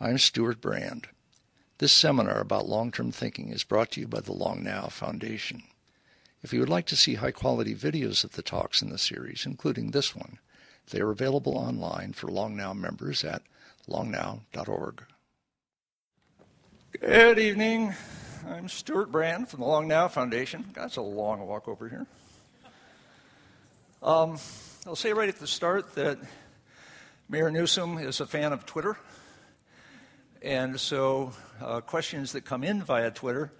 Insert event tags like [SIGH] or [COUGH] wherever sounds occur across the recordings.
I'm Stewart Brand. This seminar about long-term thinking is brought to you by the Long Now Foundation. If you would like to see high-quality videos of the talks in the series, including this one, they are available online for Long Now members at longnow.org. Good evening. I'm Stewart Brand from the Long Now Foundation. That's a long walk over here. Um, I'll say right at the start that Mayor Newsom is a fan of Twitter. And so uh, questions that come in via Twitter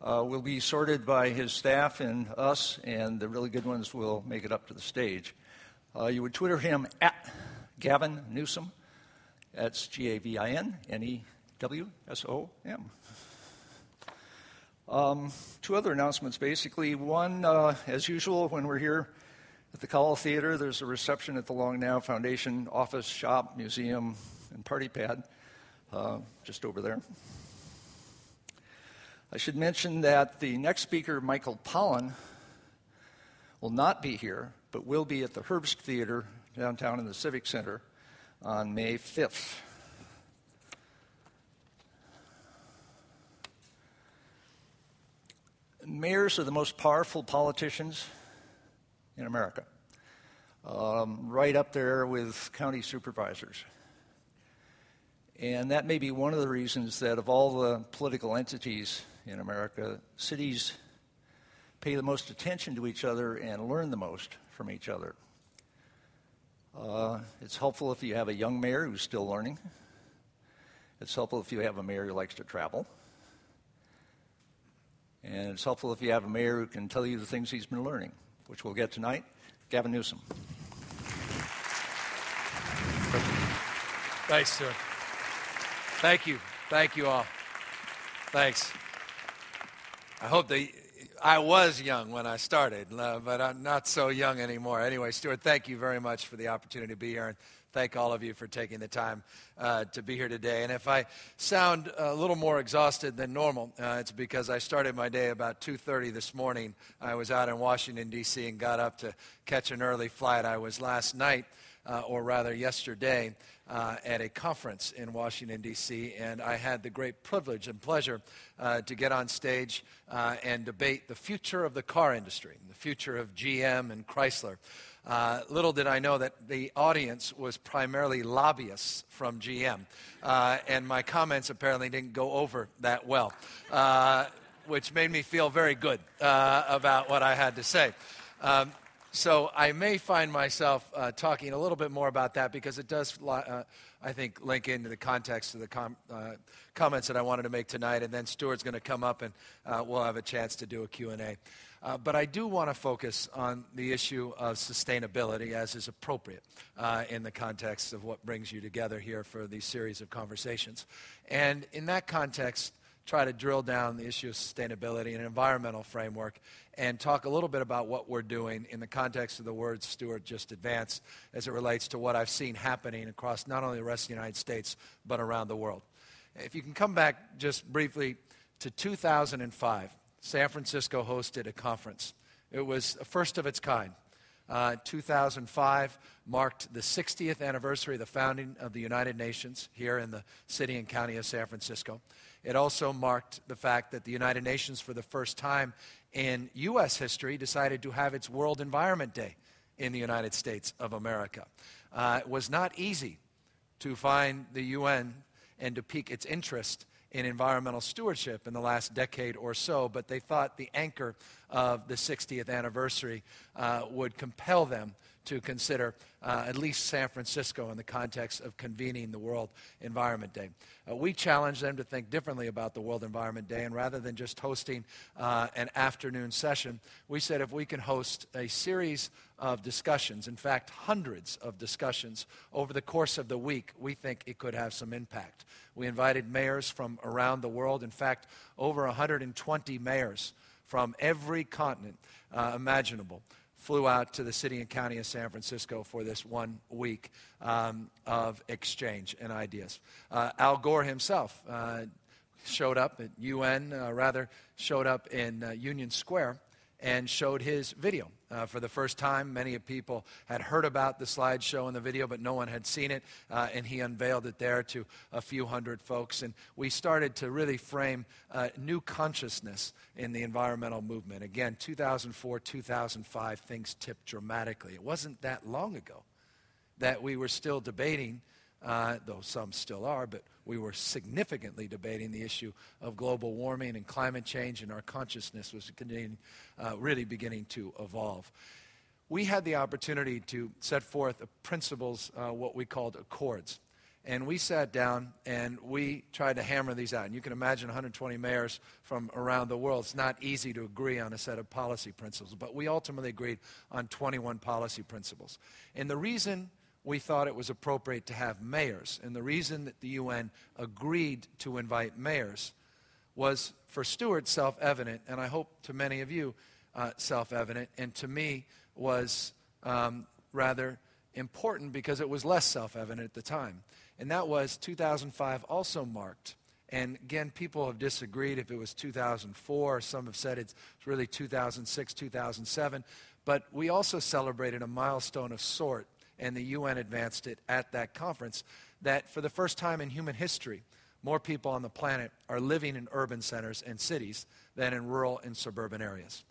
uh, will be sorted by his staff and us, and the really good ones will make it up to the stage. Uh, you would Twitter him at Gavin Newsom. That's G A V I N N E W S O M. Um, two other announcements, basically. One, uh, as usual, when we're here at the Cowell Theater, there's a reception at the Long Now Foundation office, shop, museum, and party pad uh, just over there. I should mention that the next speaker, Michael Pollan, will not be here, but will be at the Herbst Theater downtown in the Civic Center on May 5th. Mayors are the most powerful politicians in America, um, right up there with county supervisors. And that may be one of the reasons that of all the political entities in America, cities pay the most attention to each other and learn the most from each other. Uh, it's helpful if you have a young mayor who's still learning. It's helpful if you have a mayor who likes to travel. And it's helpful if you have a mayor who can tell you the things he's been learning which we'll get tonight. Gavin Newsom. Thanks, sir. Thank you. Thank you all. Thanks. I hope that I was young when I started, uh, but I'm not so young anymore. Anyway, Stewart, thank you very much for the opportunity to be here. And thank all of you for taking the time uh, to be here today. And if I sound a little more exhausted than normal, uh, it's because I started my day about 2:30 this morning. I was out in Washington D.C. and got up to catch an early flight. I was last night, uh, or rather yesterday. Uh, at a conference in Washington, D.C., and I had the great privilege and pleasure uh, to get on stage uh, and debate the future of the car industry, the future of GM and Chrysler. Uh, little did I know that the audience was primarily lobbyists from GM, uh, and my comments apparently didn't go over that well, uh, which made me feel very good uh, about what I had to say. Um, so I may find myself uh, talking a little bit more about that because it does, uh, I think, link into the context of the com- comments that I wanted to make tonight. And then Stewart's going to come up and we'll have a chance to do a Q&A. Uh, but I do want to focus on the issue of sustainability as is appropriate uh, in the context of what brings you together here for these series of conversations. And in that context, try to drill down the issue of sustainability and an environmental framework and talk a little bit about what we're doing in the context of the words Stewart just advanced as it relates to what I've seen happening across not only the rest of the United States, but around the world. If you can come back just briefly to 2005. San Francisco hosted a conference. It was a first of its kind. Uh, 2005 marked the 60th anniversary of the founding of the United Nations here in the city and county of San Francisco. It also marked the fact that the United Nations, for the first time in U.S. history, decided to have its World Environment Day in the United States of America. Uh, it was not easy to find the UN and to pique its interest in environmental stewardship in the last decade or so, but they thought the anchor of the 60th anniversary uh, would compel them to consider uh, at least San Francisco in the context of convening the World Environment Day. Uh, we challenged them to think differently about the World Environment Day, and rather than just hosting uh, an afternoon session, we said if we can host a series of discussions, in fact, hundreds of discussions over the course of the week, we think it could have some impact. We invited mayors from around the world, in fact, over 120 mayors from every continent uh, imaginable flew out to the city and county of San Francisco for this one week um, of exchange and ideas. Uh, Al Gore himself uh, showed up at UN, uh, rather, showed up in uh, Union Square and showed his video. Uh, for the first time, many people had heard about the slideshow and the video, but no one had seen it, uh, and he unveiled it there to a few hundred folks. And we started to really frame uh, new consciousness in the environmental movement. Again, 2004, 2005, things tipped dramatically. It wasn't that long ago that we were still debating uh, though some still are, but we were significantly debating the issue of global warming and climate change, and our consciousness was uh, really beginning to evolve. We had the opportunity to set forth principles, uh, what we called accords. And we sat down and we tried to hammer these out. And you can imagine 120 mayors from around the world. It's not easy to agree on a set of policy principles, but we ultimately agreed on 21 policy principles. And the reason we thought it was appropriate to have mayors. And the reason that the UN agreed to invite mayors was for Stewart self evident, and I hope to many of you uh, self evident, and to me was um, rather important because it was less self evident at the time. And that was 2005 also marked. And again, people have disagreed if it was 2004. Some have said it's really 2006, 2007. But we also celebrated a milestone of sort and the UN advanced it at that conference, that for the first time in human history, more people on the planet are living in urban centers and cities than in rural and suburban areas.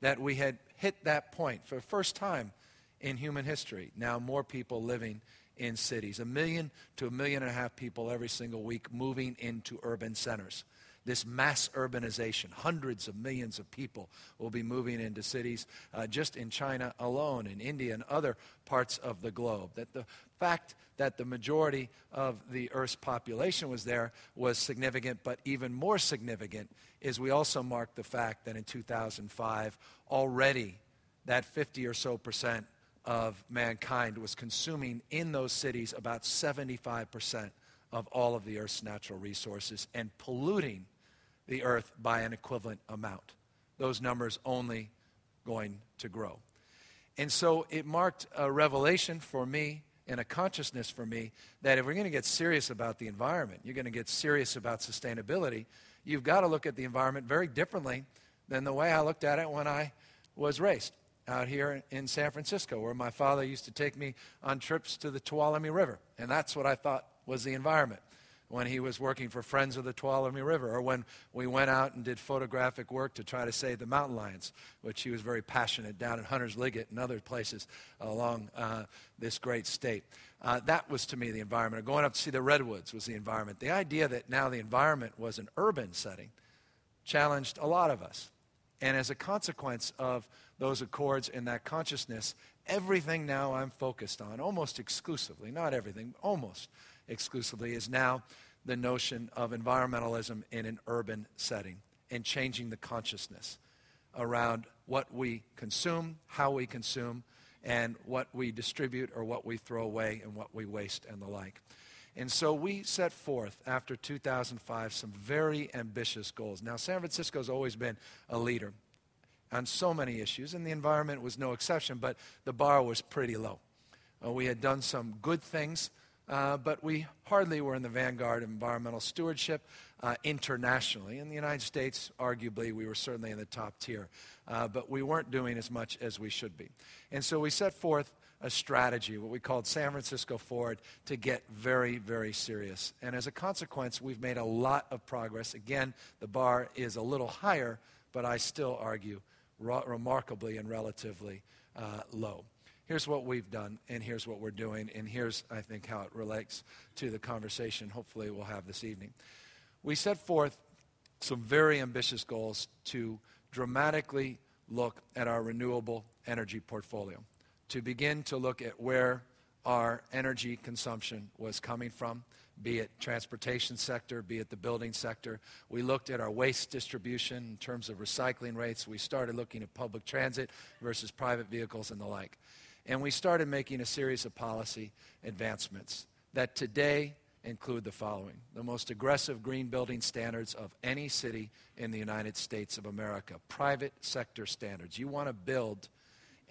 That we had hit that point for the first time in human history. Now, more people living in cities. A million to a million and a half people every single week moving into urban centers this mass urbanization. Hundreds of millions of people will be moving into cities uh, just in China alone, in India, and other parts of the globe. That the fact that the majority of the Earth's population was there was significant, but even more significant is we also marked the fact that in 2005, already that 50 or so percent of mankind was consuming in those cities about 75 percent of all of the Earth's natural resources and polluting the earth by an equivalent amount. Those numbers only going to grow. And so it marked a revelation for me and a consciousness for me that if we're going to get serious about the environment, you're going to get serious about sustainability, you've got to look at the environment very differently than the way I looked at it when I was raised out here in San Francisco, where my father used to take me on trips to the Tuolumne River. And that's what I thought was the environment when he was working for Friends of the Tuolumne River, or when we went out and did photographic work to try to save the mountain lions, which he was very passionate down at Hunter's Liggett and other places along uh, this great state. Uh, that was to me the environment. Or going up to see the redwoods was the environment. The idea that now the environment was an urban setting challenged a lot of us. And as a consequence of those accords and that consciousness, everything now I'm focused on, almost exclusively, not everything, almost exclusively, is now the notion of environmentalism in an urban setting and changing the consciousness around what we consume, how we consume, and what we distribute or what we throw away and what we waste and the like. And so we set forth after 2005 some very ambitious goals. Now, San Francisco has always been a leader on so many issues, and the environment was no exception, but the bar was pretty low. Uh, we had done some good things uh, but we hardly were in the vanguard of environmental stewardship uh, internationally. In the United States, arguably, we were certainly in the top tier, uh, but we weren't doing as much as we should be. And so we set forth a strategy, what we called San Francisco Forward, to get very, very serious. And as a consequence, we've made a lot of progress. Again, the bar is a little higher, but I still argue remarkably and relatively uh, low here's what we've done, and here's what we're doing, and here's, I think, how it relates to the conversation hopefully we'll have this evening. We set forth some very ambitious goals to dramatically look at our renewable energy portfolio, to begin to look at where our energy consumption was coming from, be it transportation sector, be it the building sector. We looked at our waste distribution in terms of recycling rates. We started looking at public transit versus private vehicles and the like. And we started making a series of policy advancements that today include the following the most aggressive green building standards of any city in the United States of America, private sector standards. You want to build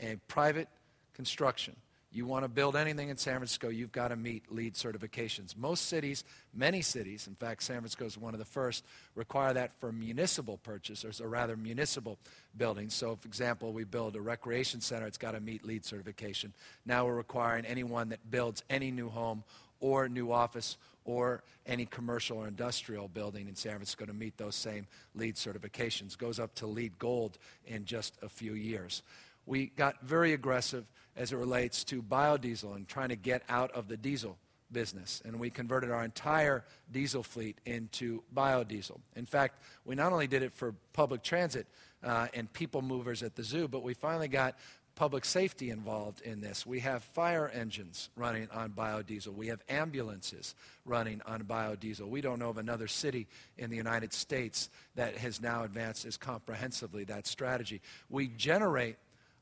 a private construction, you want to build anything in San Francisco, you've got to meet LEED certifications. Most cities, many cities, in fact, San Francisco is one of the first, require that for municipal purchasers, or rather municipal buildings. So, for example, we build a recreation center, it's got to meet LEED certification. Now we're requiring anyone that builds any new home or new office or any commercial or industrial building in San Francisco to meet those same LEED certifications. Goes up to LEED Gold in just a few years. We got very aggressive as it relates to biodiesel and trying to get out of the diesel business. And we converted our entire diesel fleet into biodiesel. In fact, we not only did it for public transit uh, and people movers at the zoo, but we finally got public safety involved in this. We have fire engines running on biodiesel. We have ambulances running on biodiesel. We don't know of another city in the United States that has now advanced as comprehensively that strategy. We generate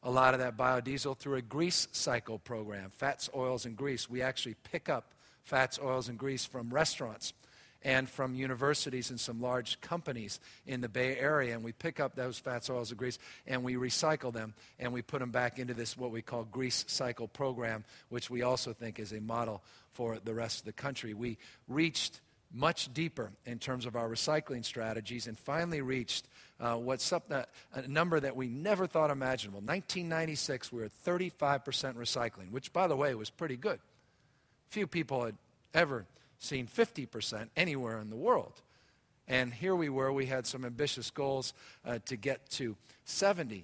a lot of that biodiesel through a grease cycle program, fats, oils, and grease. We actually pick up fats, oils, and grease from restaurants and from universities and some large companies in the Bay Area. And we pick up those fats, oils, and grease and we recycle them and we put them back into this, what we call grease cycle program, which we also think is a model for the rest of the country. We reached much deeper in terms of our recycling strategies and finally reached uh, what's up, uh, a number that we never thought imaginable. 1996, we were 35% recycling, which, by the way, was pretty good. Few people had ever seen 50% anywhere in the world. And here we were, we had some ambitious goals uh, to get to 70%,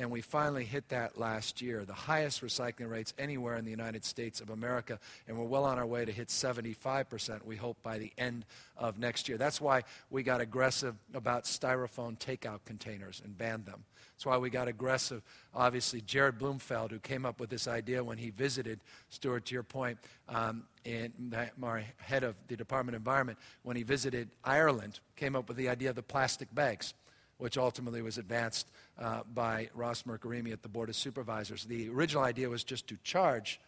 and we finally hit that last year, the highest recycling rates anywhere in the United States of America, and we're well on our way to hit 75%, we hope, by the end of next year. That's why we got aggressive about styrofoam takeout containers and banned them. That's why we got aggressive. Obviously, Jared Blumenfeld, who came up with this idea when he visited, Stewart, to your point, um, and our head of the Department of Environment, when he visited Ireland, came up with the idea of the plastic bags, which ultimately was advanced uh, by Ross Mirkarimi at the Board of Supervisors. The original idea was just to charge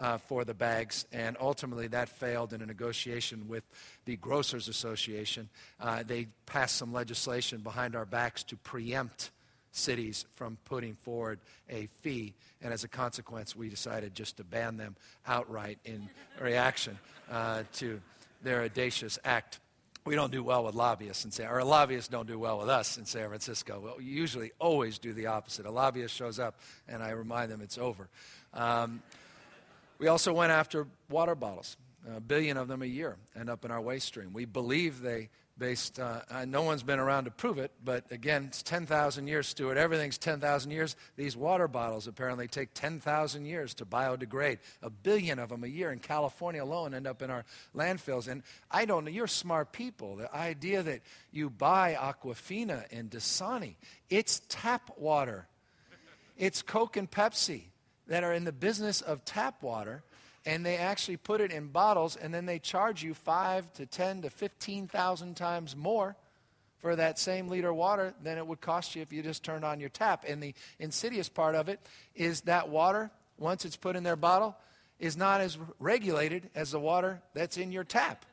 uh, for the bags, and ultimately that failed in a negotiation with the Grocers Association. Uh, they passed some legislation behind our backs to preempt cities from putting forward a fee. And as a consequence, we decided just to ban them outright in reaction uh, to their audacious act. We don't do well with lobbyists in San, or lobbyists don't do well with us in San Francisco. We usually always do the opposite. A lobbyist shows up, and I remind them it's over. Um, we also went after water bottles. A billion of them a year end up in our waste stream. We believe they based, uh, uh, no one's been around to prove it, but again, it's 10,000 years, Stewart. Everything's 10,000 years. These water bottles apparently take 10,000 years to biodegrade. A billion of them a year in California alone end up in our landfills. And I don't know, you're smart people. The idea that you buy Aquafina and Dasani, it's tap water. It's Coke and Pepsi that are in the business of tap water and they actually put it in bottles and then they charge you five to ten to fifteen thousand times more for that same liter of water than it would cost you if you just turned on your tap. And the insidious part of it is that water, once it's put in their bottle, is not as regulated as the water that's in your tap.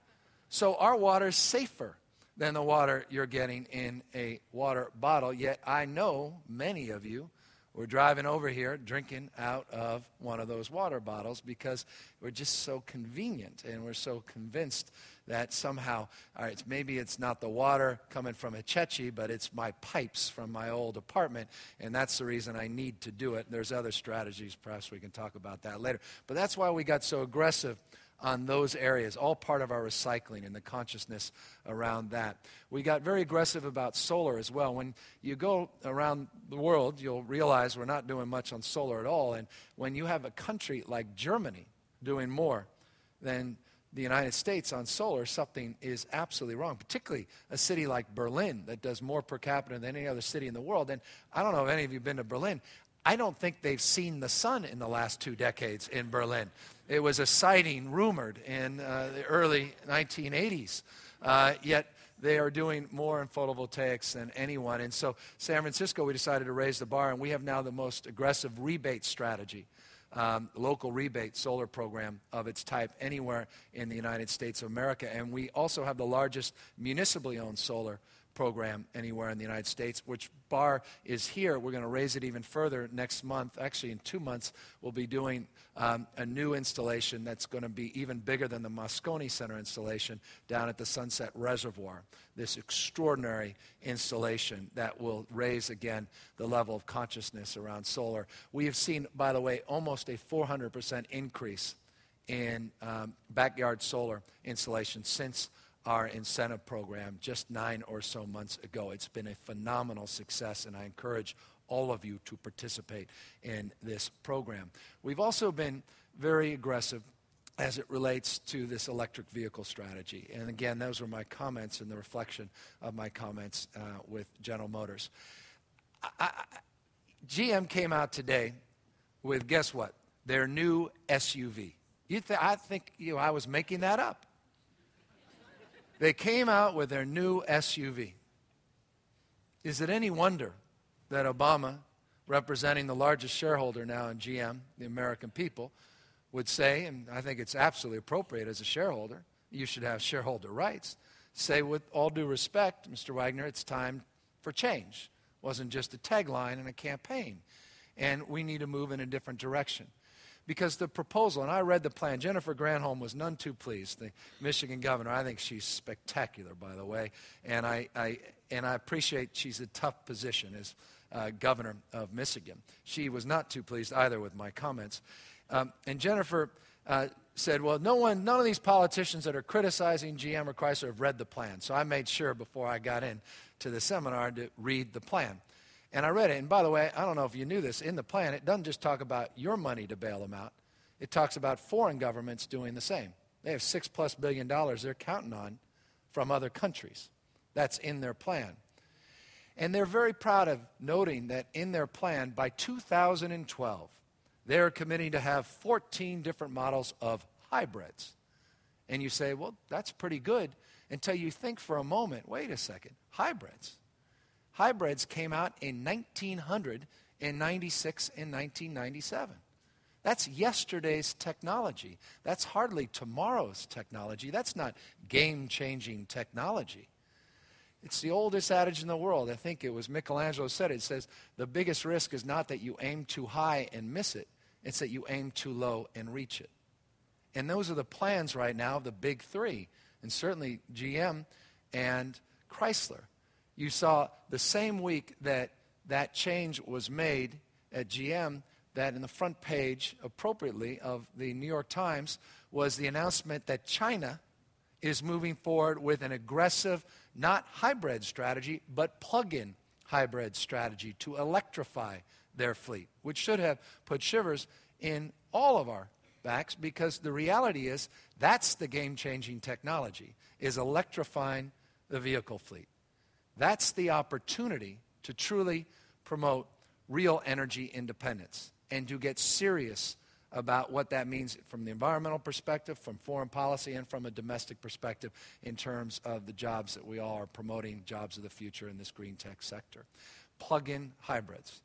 So our water is safer than the water you're getting in a water bottle. Yet I know many of you we're driving over here drinking out of one of those water bottles because we're just so convenient and we're so convinced that somehow, all right, maybe it's not the water coming from Hetch Hetchy, but it's my pipes from my old apartment, and that's the reason I need to do it. There's other strategies, perhaps we can talk about that later. But that's why we got so aggressive on those areas, all part of our recycling and the consciousness around that. We got very aggressive about solar as well. When you go around the world, you'll realize we're not doing much on solar at all. And when you have a country like Germany doing more than the United States on solar, something is absolutely wrong, particularly a city like Berlin that does more per capita than any other city in the world. And I don't know if any of you have been to Berlin. I don't think they've seen the sun in the last two decades in Berlin. It was a sighting rumored in uh, the early 1980s. Uh, yet they are doing more in photovoltaics than anyone. And so, San Francisco, we decided to raise the bar, and we have now the most aggressive rebate strategy, um, local rebate solar program of its type anywhere in the United States of America. And we also have the largest municipally owned solar program anywhere in the United States, which bar is here. We're going to raise it even further next month. Actually, in two months, we'll be doing um, a new installation that's going to be even bigger than the Moscone Center installation down at the Sunset Reservoir. This extraordinary installation that will raise again the level of consciousness around solar. We have seen, by the way, almost a 400% increase in um, backyard solar installation since our incentive program just nine or so months ago. It's been a phenomenal success, and I encourage all of you to participate in this program. We've also been very aggressive as it relates to this electric vehicle strategy. And again, those were my comments and the reflection of my comments uh, with General Motors. I, I, GM came out today with, guess what? Their new SUV. You th- I think you know, I was making that up. They came out with their new SUV. Is it any wonder that Obama, representing the largest shareholder now in GM, the American people, would say, and I think it's absolutely appropriate as a shareholder, you should have shareholder rights, say with all due respect, Mr. Wagoner, it's time for change. It wasn't just a tagline in a campaign. And we need to move in a different direction because the proposal, and I read the plan, Jennifer Granholm was none too pleased, the Michigan governor. I think she's spectacular, by the way, and I, I and I appreciate she's a tough position as uh, governor of Michigan. She was not too pleased either with my comments. Um, and Jennifer uh, said, Well, no one, none of these politicians that are criticizing GM or Chrysler have read the plan. So I made sure before I got in to the seminar to read the plan. And I read it. And by the way, I don't know if you knew this. In the plan, it doesn't just talk about your money to bail them out, it talks about foreign governments doing the same. They have six plus billion dollars they're counting on from other countries. That's in their plan. And they're very proud of noting that in their plan, by 2012, they're committing to have 14 different models of hybrids. And you say, well, that's pretty good until you think for a moment wait a second, hybrids. Hybrids came out in 1996 and 1997. That's yesterday's technology. That's hardly tomorrow's technology. That's not game changing technology. It's the oldest adage in the world. I think it was Michelangelo said it. It says, The biggest risk is not that you aim too high and miss it, it's that you aim too low and reach it. And those are the plans right now of the big three, and certainly GM and Chrysler. You saw the same week that that change was made at GM, that in the front page, appropriately, of the New York Times was the announcement that China is moving forward with an aggressive, not hybrid strategy, but plug in hybrid strategy to electrify their fleet, which should have put shivers in all of our backs because the reality is that's the game changing technology, is electrifying the vehicle fleet. That's the opportunity to truly promote real energy independence and to get serious about what that means from the environmental perspective, from foreign policy, and from a domestic perspective in terms of the jobs that we all are promoting, jobs of the future in this green tech sector. Plug in hybrids.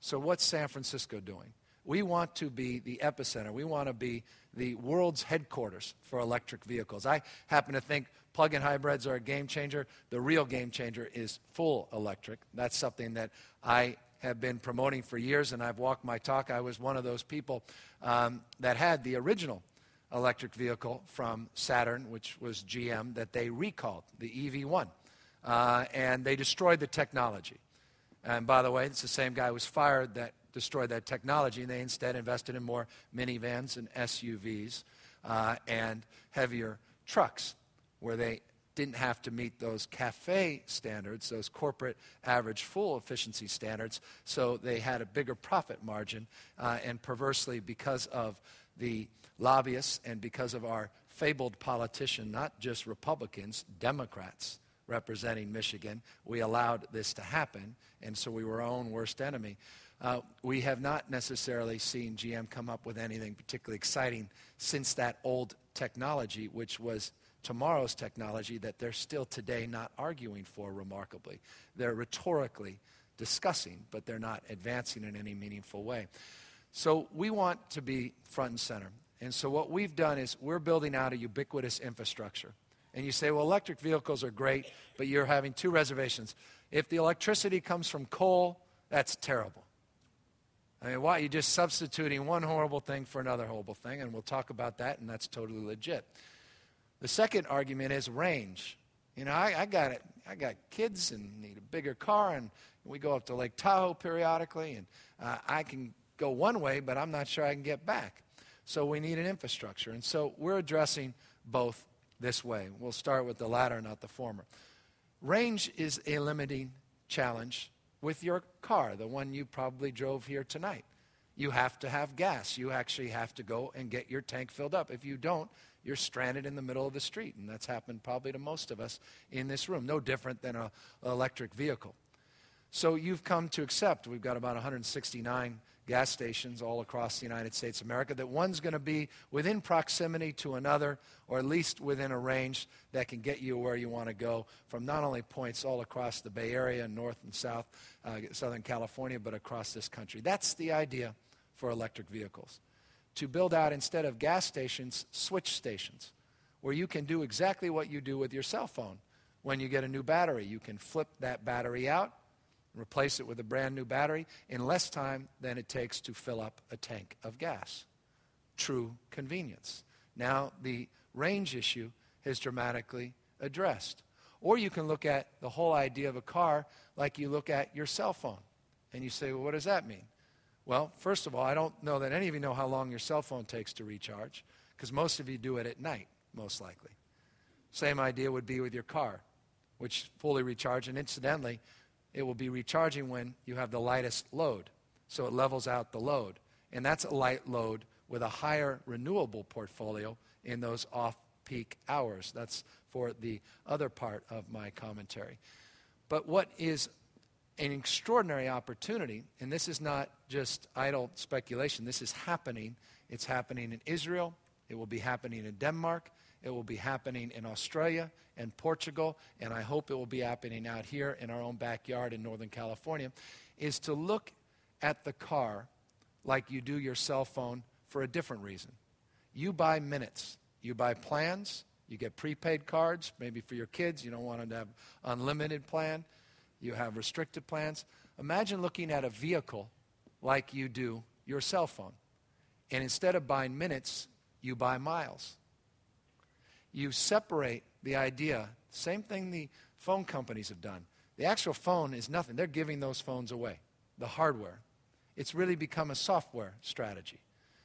So, what's San Francisco doing? We want to be the epicenter. We want to be the world's headquarters for electric vehicles. I happen to think plug in hybrids are a game changer. The real game changer is full electric. That's something that I have been promoting for years, and I've walked my talk. I was one of those people um, that had the original electric vehicle from Saturn, which was GM, that they recalled, the EV1. Uh, and they destroyed the technology. And by the way, it's the same guy who was fired that destroyed that technology, and they instead invested in more minivans and SUVs uh, and heavier trucks, where they didn't have to meet those CAFE standards, those corporate average fuel efficiency standards, so they had a bigger profit margin. Uh, and perversely, because of the lobbyists and because of our fabled politician, not just Republicans, Democrats representing Michigan, we allowed this to happen, and so we were our own worst enemy. Uh, we have not necessarily seen GM come up with anything particularly exciting since that old technology, which was tomorrow's technology that they're still today not arguing for remarkably. They're rhetorically discussing, but they're not advancing in any meaningful way. So we want to be front and center. And so what we've done is we're building out a ubiquitous infrastructure. And you say, well, electric vehicles are great, but you're having two reservations. If the electricity comes from coal, that's terrible. I mean, why? You're just substituting one horrible thing for another horrible thing, and we'll talk about that, and that's totally legit. The second argument is range. You know, I, I got it. I got kids and need a bigger car, and we go up to Lake Tahoe periodically, and uh, I can go one way, but I'm not sure I can get back. So we need an infrastructure, and so we're addressing both this way. We'll start with the latter, not the former. Range is a limiting challenge with your car, the one you probably drove here tonight. You have to have gas. You actually have to go and get your tank filled up. If you don't, you're stranded in the middle of the street. And that's happened probably to most of us in this room. No different than an electric vehicle. So you've come to accept, we've got about 169 gas stations all across the United States of America, that one's going to be within proximity to another, or at least within a range that can get you where you want to go from not only points all across the Bay Area, North and South, uh, Southern California, but across this country. That's the idea for electric vehicles. To build out, instead of gas stations, switch stations, where you can do exactly what you do with your cell phone. When you get a new battery, you can flip that battery out replace it with a brand new battery in less time than it takes to fill up a tank of gas. True convenience. Now, the range issue is dramatically addressed. Or you can look at the whole idea of a car like you look at your cell phone. And you say, well, what does that mean? Well, first of all, I don't know that any of you know how long your cell phone takes to recharge, because most of you do it at night, most likely. Same idea would be with your car, which fully recharges. And incidentally, it will be recharging when you have the lightest load. So it levels out the load. And that's a light load with a higher renewable portfolio in those off peak hours. That's for the other part of my commentary. But what is an extraordinary opportunity, and this is not just idle speculation, this is happening. It's happening in Israel, it will be happening in Denmark, it will be happening in Australia and Portugal, and I hope it will be happening out here in our own backyard in Northern California, is to look at the car like you do your cell phone for a different reason. You buy minutes, you buy plans, you get prepaid cards, maybe for your kids, you don't want them to have unlimited plan, you have restricted plans. Imagine looking at a vehicle like you do your cell phone. And instead of buying minutes, you buy miles you separate the idea. Same thing the phone companies have done. The actual phone is nothing. They're giving those phones away, the hardware. It's really become a software strategy.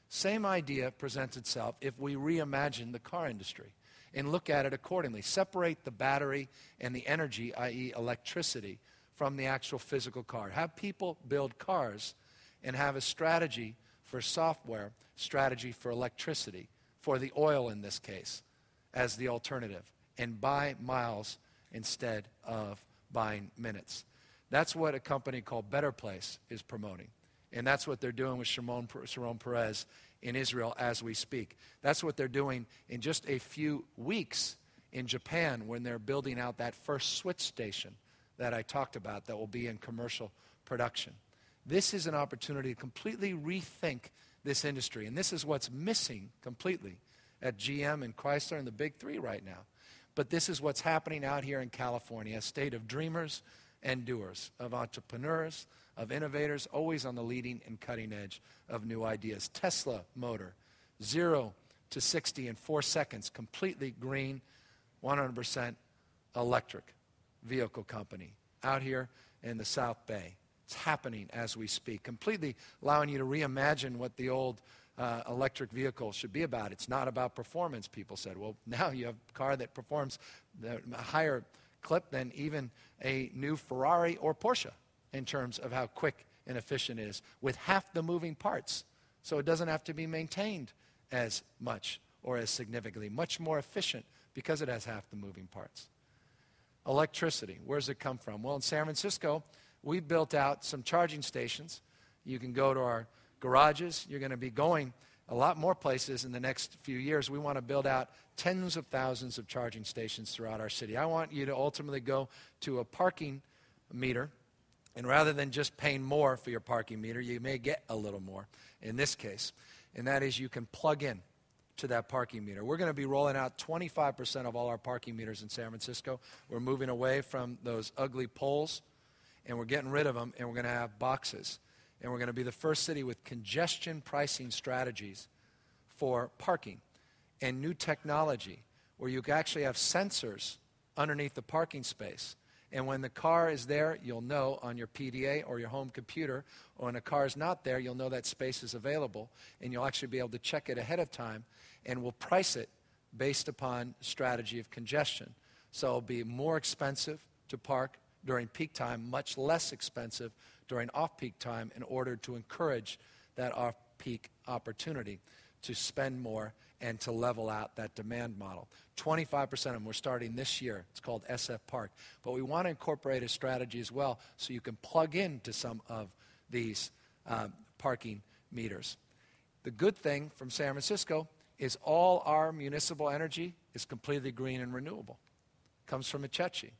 Same idea presents itself if we reimagine the car industry and look at it accordingly. Separate the battery and the energy, i.e., electricity, from the actual physical car. Have people build cars and have a strategy for software, strategy for electricity, for the oil in this case as the alternative and buy miles instead of buying minutes. That's what a company called Better Place is promoting. And that's what they're doing with Shimon Peres in Israel as we speak. That's what they're doing in just a few weeks in Japan when they're building out that first switch station that I talked about that will be in commercial production. This is an opportunity to completely rethink this industry. And this is what's missing completely at GM and Chrysler and the big three right now. But this is what's happening out here in California a state of dreamers and doers, of entrepreneurs, of innovators, always on the leading and cutting edge of new ideas. Tesla motor, zero to 60 in four seconds, completely green, 100% electric vehicle company out here in the South Bay. It's happening as we speak, completely allowing you to reimagine what the old uh, electric vehicle should be about. It's not about performance, people said. Well, [LAUGHS] now you have a car that performs a higher clip than even a new Ferrari or Porsche in terms of how quick and efficient it is with half the moving parts. So it doesn't have to be maintained as much or as significantly. Much more efficient because it has half the moving parts. Electricity, where does it come from? Well, in San Francisco, we built out some charging stations. You can go to our garages. You're going to be going a lot more places in the next few years. We want to build out tens of thousands of charging stations throughout our city. I want you to ultimately go to a parking meter, and rather than just paying more for your parking meter, you may get a little more in this case. And that is you can plug in to that parking meter. We're going to be rolling out 25% of all our parking meters in San Francisco. We're moving away from those ugly poles, and we're getting rid of them, and we're going to have boxes. And we're going to be the first city with congestion pricing strategies for parking and new technology where you actually have sensors underneath the parking space. And when the car is there, you'll know on your PDA or your home computer, or when a car is not there, you'll know that space is available, and you'll actually be able to check it ahead of time, and we'll price it based upon strategy of congestion. So it'll be more expensive to park during peak time, much less expensive during off peak time in order to encourage that off peak opportunity to spend more and to level out that demand model. 25% of them we're starting this year. It's called SF Park. But we want to incorporate a strategy as well so you can plug into some of these um, parking meters. The good thing from San Francisco is all our municipal energy is completely green and renewable. Comes from Hetch Hetchy.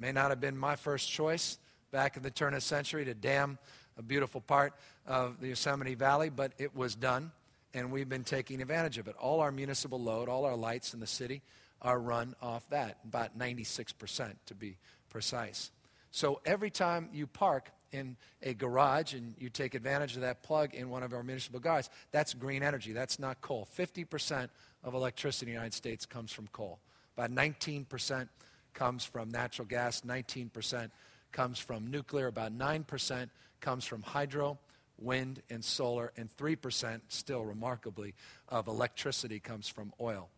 May not have been my first choice back in the turn of the century to dam a beautiful part of the Yosemite Valley, but it was done and we've been taking advantage of it. All our municipal load, all our lights in the city are run off that, about 96% to be precise. So every time you park in a garage and you take advantage of that plug in one of our municipal garages, that's green energy. That's not coal. 50% of electricity in the United States comes from coal. About 19% comes from natural gas, 19% comes from nuclear, about 9% comes from hydro, wind, and solar, and 3%, still remarkably, of electricity comes from oil.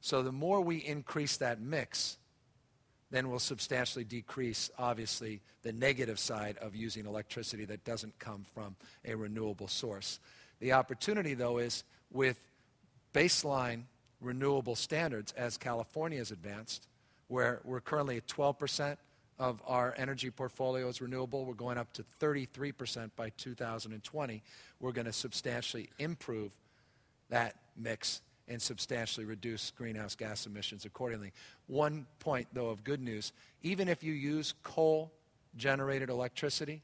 So the more we increase that mix, then we'll substantially decrease, obviously, the negative side of using electricity that doesn't come from a renewable source. The opportunity, though, is with baseline renewable standards as California has advanced, where we're currently at 12% of our energy portfolio is renewable. We're going up to 33% by 2020. We're going to substantially improve that mix and substantially reduce greenhouse gas emissions accordingly. One point, though, of good news even if you use coal generated electricity,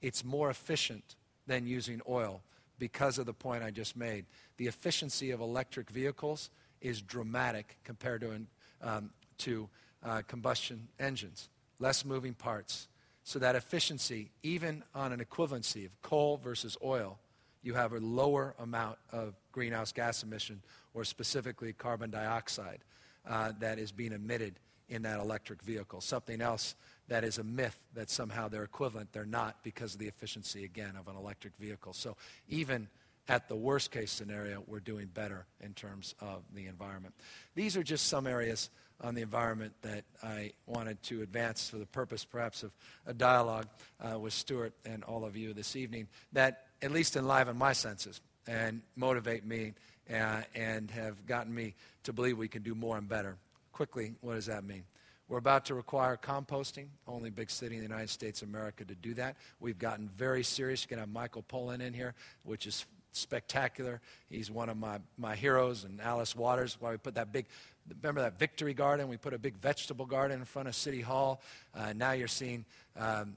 it's more efficient than using oil because of the point I just made. The efficiency of electric vehicles is dramatic compared to, um, to uh, combustion engines less moving parts. So that efficiency, even on an equivalency of coal versus oil, you have a lower amount of greenhouse gas emission, or specifically carbon dioxide, uh, that is being emitted in that electric vehicle. Something else that is a myth that somehow they're equivalent. They're not because of the efficiency, again, of an electric vehicle. So even at the worst case scenario, we're doing better in terms of the environment. These are just some areas on the environment that I wanted to advance for the purpose, perhaps, of a dialogue uh, with Stewart and all of you this evening that at least enliven my senses and motivate me uh, and have gotten me to believe we can do more and better. Quickly, what does that mean? We're about to require composting, only big city in the United States of America to do that. We've gotten very serious. You can have Michael Pollan in here, which is spectacular. He's one of my, my heroes, and Alice Waters, why we put that big, remember that victory garden? We put a big vegetable garden in front of City Hall. Uh, now you're seeing um,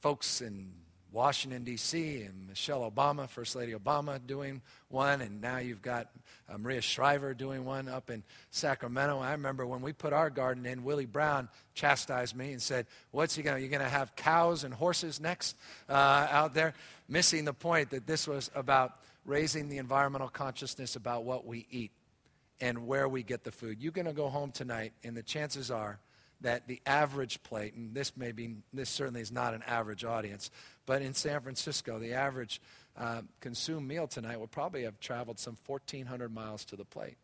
folks in Washington, D.C., and Michelle Obama, First Lady Obama, doing one, and now you've got uh, Maria Shriver doing one up in Sacramento. I remember when we put our garden in, Willie Brown chastised me and said, What's he going to, you're going to have cows and horses next uh, out there? Missing the point that this was about raising the environmental consciousness about what we eat and where we get the food. You're going to go home tonight, and the chances are that the average plate, and this may be, this certainly is not an average audience, but in San Francisco, the average uh, consumed meal tonight will probably have traveled some 1,400 miles to the plate.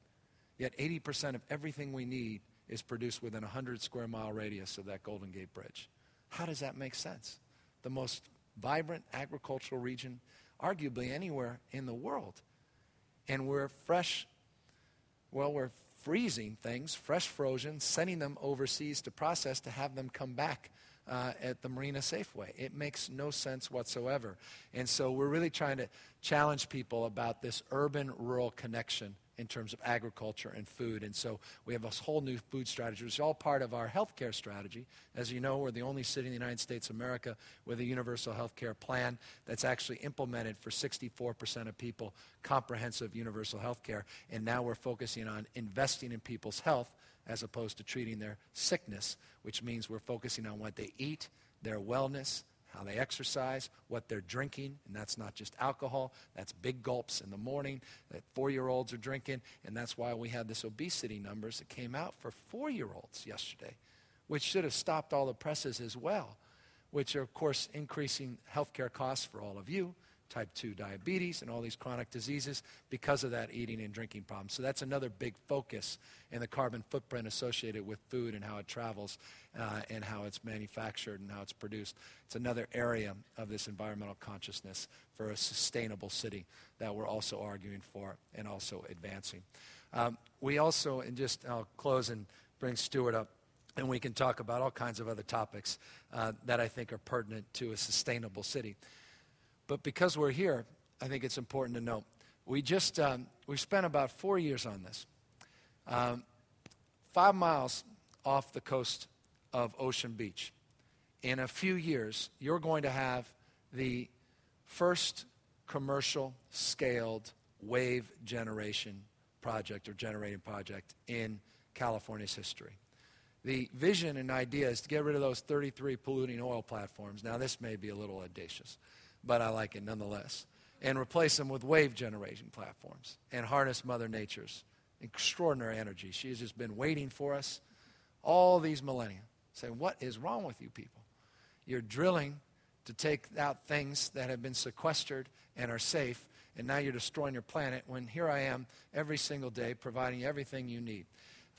Yet 80% of everything we need is produced within a 100 square mile radius of that Golden Gate Bridge. How does that make sense? The most vibrant agricultural region, arguably anywhere in the world. And we're fresh, well, we're freezing things, fresh frozen, sending them overseas to process to have them come back uh, at the Marina Safeway. It makes no sense whatsoever. And so we're really trying to challenge people about this urban rural connection in terms of agriculture and food. And so we have this whole new food strategy, which is all part of our healthcare strategy. As you know, we're the only city in the United States of America with a universal healthcare plan that's actually implemented for 64% of people, comprehensive universal healthcare. And now we're focusing on investing in people's health as opposed to treating their sickness, which means we're focusing on what they eat, their wellness, how they exercise, what they're drinking, and that's not just alcohol, that's big gulps in the morning that four year olds are drinking, and that's why we had this obesity numbers that came out for four year olds yesterday, which should have stopped all the presses as well, which are, of course, increasing healthcare costs for all of you type 2 diabetes and all these chronic diseases because of that eating and drinking problem. So that's another big focus in the carbon footprint associated with food and how it travels uh, and how it's manufactured and how it's produced. It's another area of this environmental consciousness for a sustainable city that we're also arguing for and also advancing. Um, we also, and just I'll close and bring Stewart up and we can talk about all kinds of other topics uh, that I think are pertinent to a sustainable city. But because we're here, I think it's important to note. We just, um, we spent about four years on this. Um, five miles off the coast of Ocean Beach. In a few years, you're going to have the first commercial scaled wave generation project or generating project in California's history. The vision and idea is to get rid of those 33 polluting oil platforms. Now, this may be a little audacious but I like it nonetheless. And replace them with wave generation platforms and harness Mother Nature's extraordinary energy. She has just been waiting for us all these millennia, saying, What is wrong with you people? You're drilling to take out things that have been sequestered and are safe, and now you're destroying your planet when here I am every single day providing everything you need.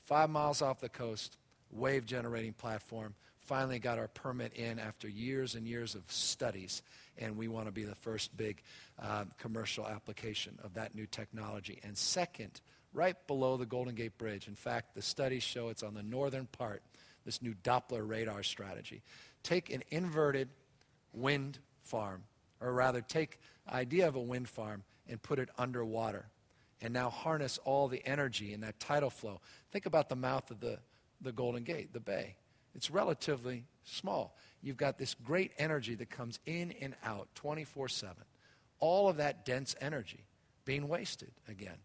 Five miles off the coast, wave generating platform. Finally got our permit in after years and years of studies and we want to be the first big uh, commercial application of that new technology. And second, right below the Golden Gate Bridge, in fact, the studies show it's on the northern part, this new Doppler radar strategy. Take an inverted wind farm, or rather, take idea of a wind farm and put it underwater and now harness all the energy in that tidal flow. Think about the mouth of the, the Golden Gate, the bay. It's relatively small you've got this great energy that comes in and out 24 7. All of that dense energy being wasted again.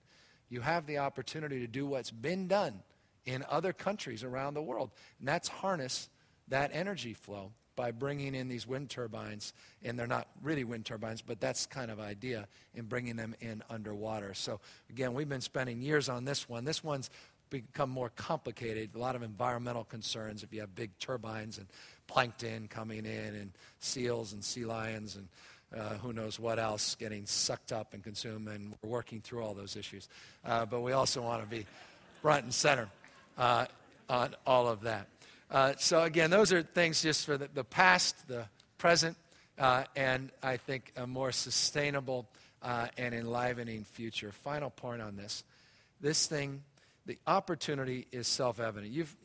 You have the opportunity to do what's been done in other countries around the world, and that's harness that energy flow by bringing in these wind turbines, and they're not really wind turbines, but that's kind of idea in bringing them in underwater. So again, we've been spending years on this one. This one's become more complicated. A lot of environmental concerns if you have big turbines and plankton coming in and seals and sea lions and uh, who knows what else getting sucked up and consumed. And we're working through all those issues. Uh, but we also want to be front and center uh, on all of that. Uh, so, again, those are things just for the, the past, the present, uh, and I think a more sustainable uh, and enlivening future. Final point on this this thing the opportunity is self evident. You've,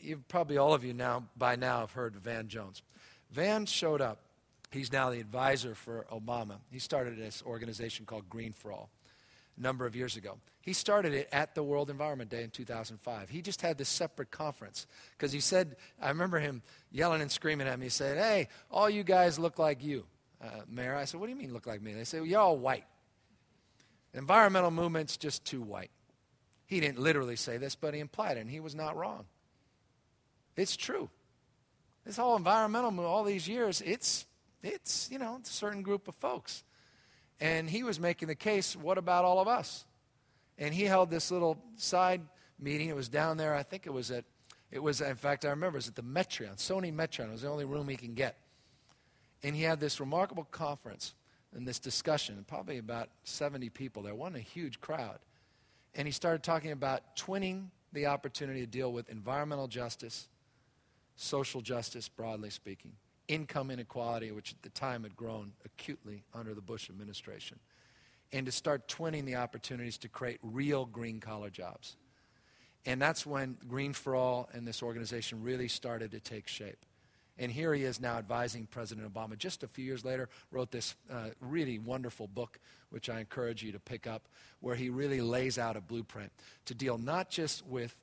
you've probably all of you now, by now, have heard of Van Jones. Van showed up. He's now the advisor for Obama. He started this organization called Green for All a number of years ago. He started it at the World Environment Day in 2005. He just had this separate conference because he said, I remember him yelling and screaming at me. He said, Hey, all you guys look like you, uh, Mayor. I said, What do you mean look like me? They said, well, You're all white. environmental movement's just too white. He didn't literally say this, but he implied it, and he was not wrong. It's true. This whole environmental move, all these years, it's, it's, you know, a certain group of folks. And he was making the case, what about all of us? And he held this little side meeting. It was down there, I think it was at, it was, in fact, I remember it was at the Metreon, Sony Metreon. It was the only room he can get. And he had this remarkable conference and this discussion, probably about 70 people there. Wasn't a huge crowd and he started talking about twinning the opportunity to deal with environmental justice, social justice, broadly speaking, income inequality, which at the time had grown acutely under the Bush administration, and to start twinning the opportunities to create real green collar jobs. And that's when Green for All and this organization really started to take shape. And here he is now advising President Obama. Just a few years later, wrote this uh, really wonderful book, which I encourage you to pick up, where he really lays out a blueprint to deal not just with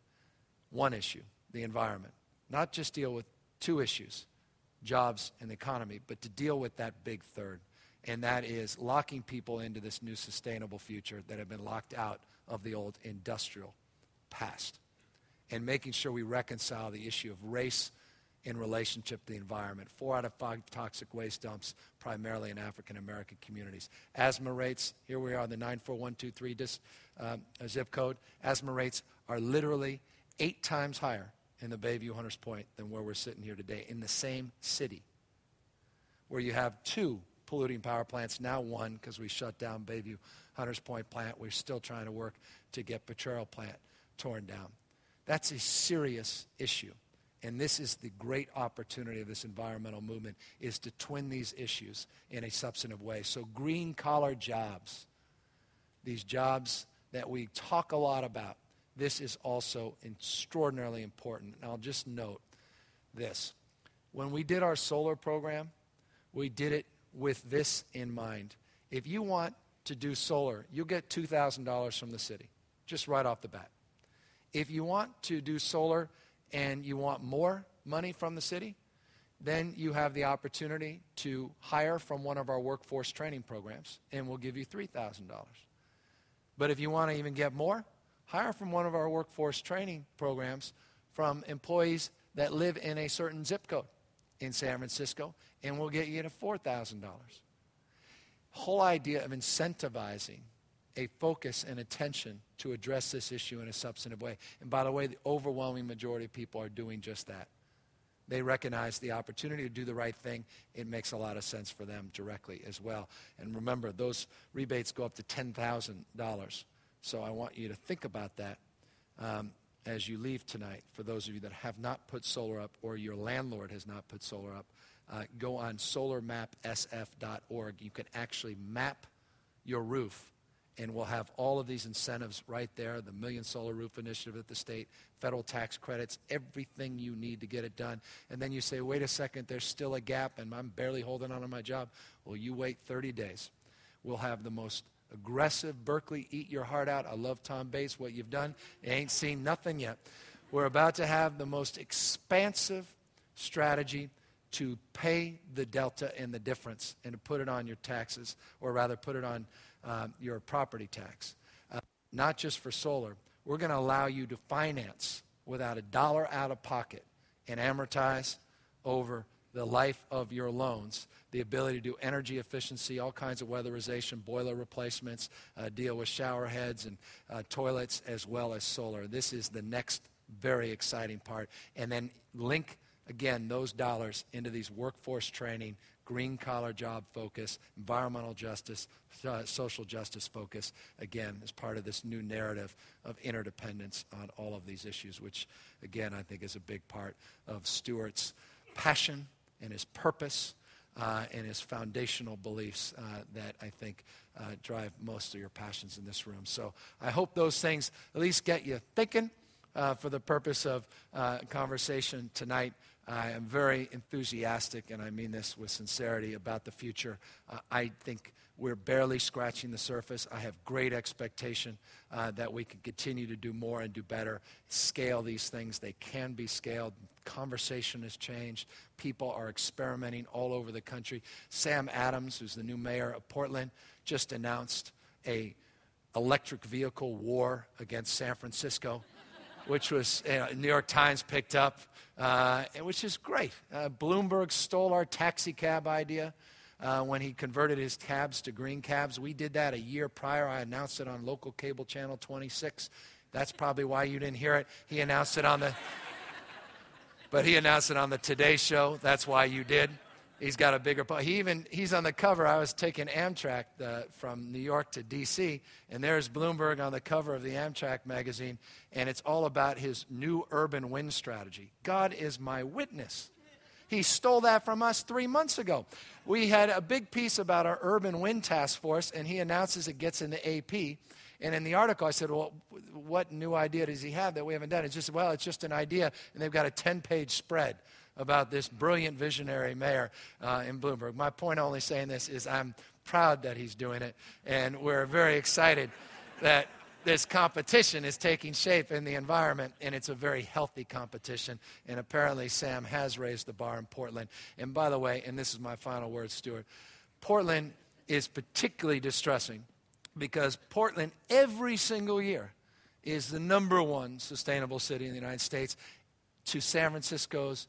one issue, the environment, not just deal with two issues, jobs and the economy, but to deal with that big third. And that is locking people into this new sustainable future that have been locked out of the old industrial past. And making sure we reconcile the issue of race in relationship to the environment. Four out of five toxic waste dumps, primarily in African American communities. Asthma rates, here we are, in the 94123 dis, um, zip code. Asthma rates are literally eight times higher in the Bayview Hunters Point than where we're sitting here today in the same city, where you have two polluting power plants, now one because we shut down Bayview Hunters Point plant. We're still trying to work to get Potrero plant torn down. That's a serious issue. And this is the great opportunity of this environmental movement is to twin these issues in a substantive way. So green collar jobs, these jobs that we talk a lot about, this is also extraordinarily important. And I'll just note this. When we did our solar program, we did it with this in mind. If you want to do solar, you'll get $2,000 from the city, just right off the bat. If you want to do solar and you want more money from the city, then you have the opportunity to hire from one of our workforce training programs, and we'll give you $3,000. But if you want to even get more, hire from one of our workforce training programs from employees that live in a certain zip code in San Francisco, and we'll get you to $4,000. Whole idea of incentivizing a focus and attention to address this issue in a substantive way. And by the way, the overwhelming majority of people are doing just that. They recognize the opportunity to do the right thing. It makes a lot of sense for them directly as well. And remember, those rebates go up to $10,000 so I want you to think about that um, as you leave tonight. For those of you that have not put solar up or your landlord has not put solar up, uh, go on solarmapsf.org. You can actually map your roof and we'll have all of these incentives right there the Million Solar Roof Initiative at the state, federal tax credits, everything you need to get it done. And then you say, wait a second, there's still a gap and I'm barely holding on to my job. Well, you wait 30 days. We'll have the most aggressive. Berkeley, eat your heart out. I love Tom Bates, what you've done. You ain't seen nothing yet. We're about to have the most expansive strategy to pay the delta and the difference and to put it on your taxes, or rather, put it on um, your property tax. Uh, not just for solar. We're going to allow you to finance without a dollar out of pocket and amortize over the life of your loans, the ability to do energy efficiency, all kinds of weatherization, boiler replacements, uh, deal with shower heads and uh, toilets, as well as solar. This is the next very exciting part. And then link, again, those dollars into these workforce training, green collar job focus, environmental justice, uh, social justice focus, again, as part of this new narrative of interdependence on all of these issues, which, again, I think is a big part of Stewart's passion and his purpose uh, and his foundational beliefs uh, that I think uh, drive most of your passions in this room. So I hope those things at least get you thinking uh, for the purpose of uh, conversation tonight. I am very enthusiastic, and I mean this with sincerity, about the future. Uh, I think we're barely scratching the surface. I have great expectation uh, that we can continue to do more and do better, scale these things. They can be scaled. Conversation has changed. People are experimenting all over the country. Sam Adams, who's the new mayor of Portland, just announced a electric vehicle war against San Francisco, which was you know, New York Times picked up, uh, which is great. Uh, Bloomberg stole our taxi cab idea uh, when he converted his cabs to green cabs. We did that a year prior. I announced it on local cable channel 26. That's probably why you didn't hear it. He announced it on the, [LAUGHS] but he announced it on the Today Show. That's why you did. He's got a bigger. He even he's on the cover. I was taking Amtrak uh, from New York to D.C. and there's Bloomberg on the cover of the Amtrak magazine, and it's all about his new urban wind strategy. God is my witness. He stole that from us three months ago. We had a big piece about our urban wind task force, and he announces it gets in the AP. And in the article, I said, Well, what new idea does he have that we haven't done? It's just, well, it's just an idea. And they've got a 10 page spread about this brilliant visionary mayor uh, in Bloomberg. My point only saying this is I'm proud that he's doing it, and we're very excited that this competition is taking shape in the environment, and it's a very healthy competition. And apparently, Sam has raised the bar in Portland. And by the way, and this is my final word, Stewart, Portland is particularly distressing because Portland, every single year, is the number one sustainable city in the United States to San Francisco's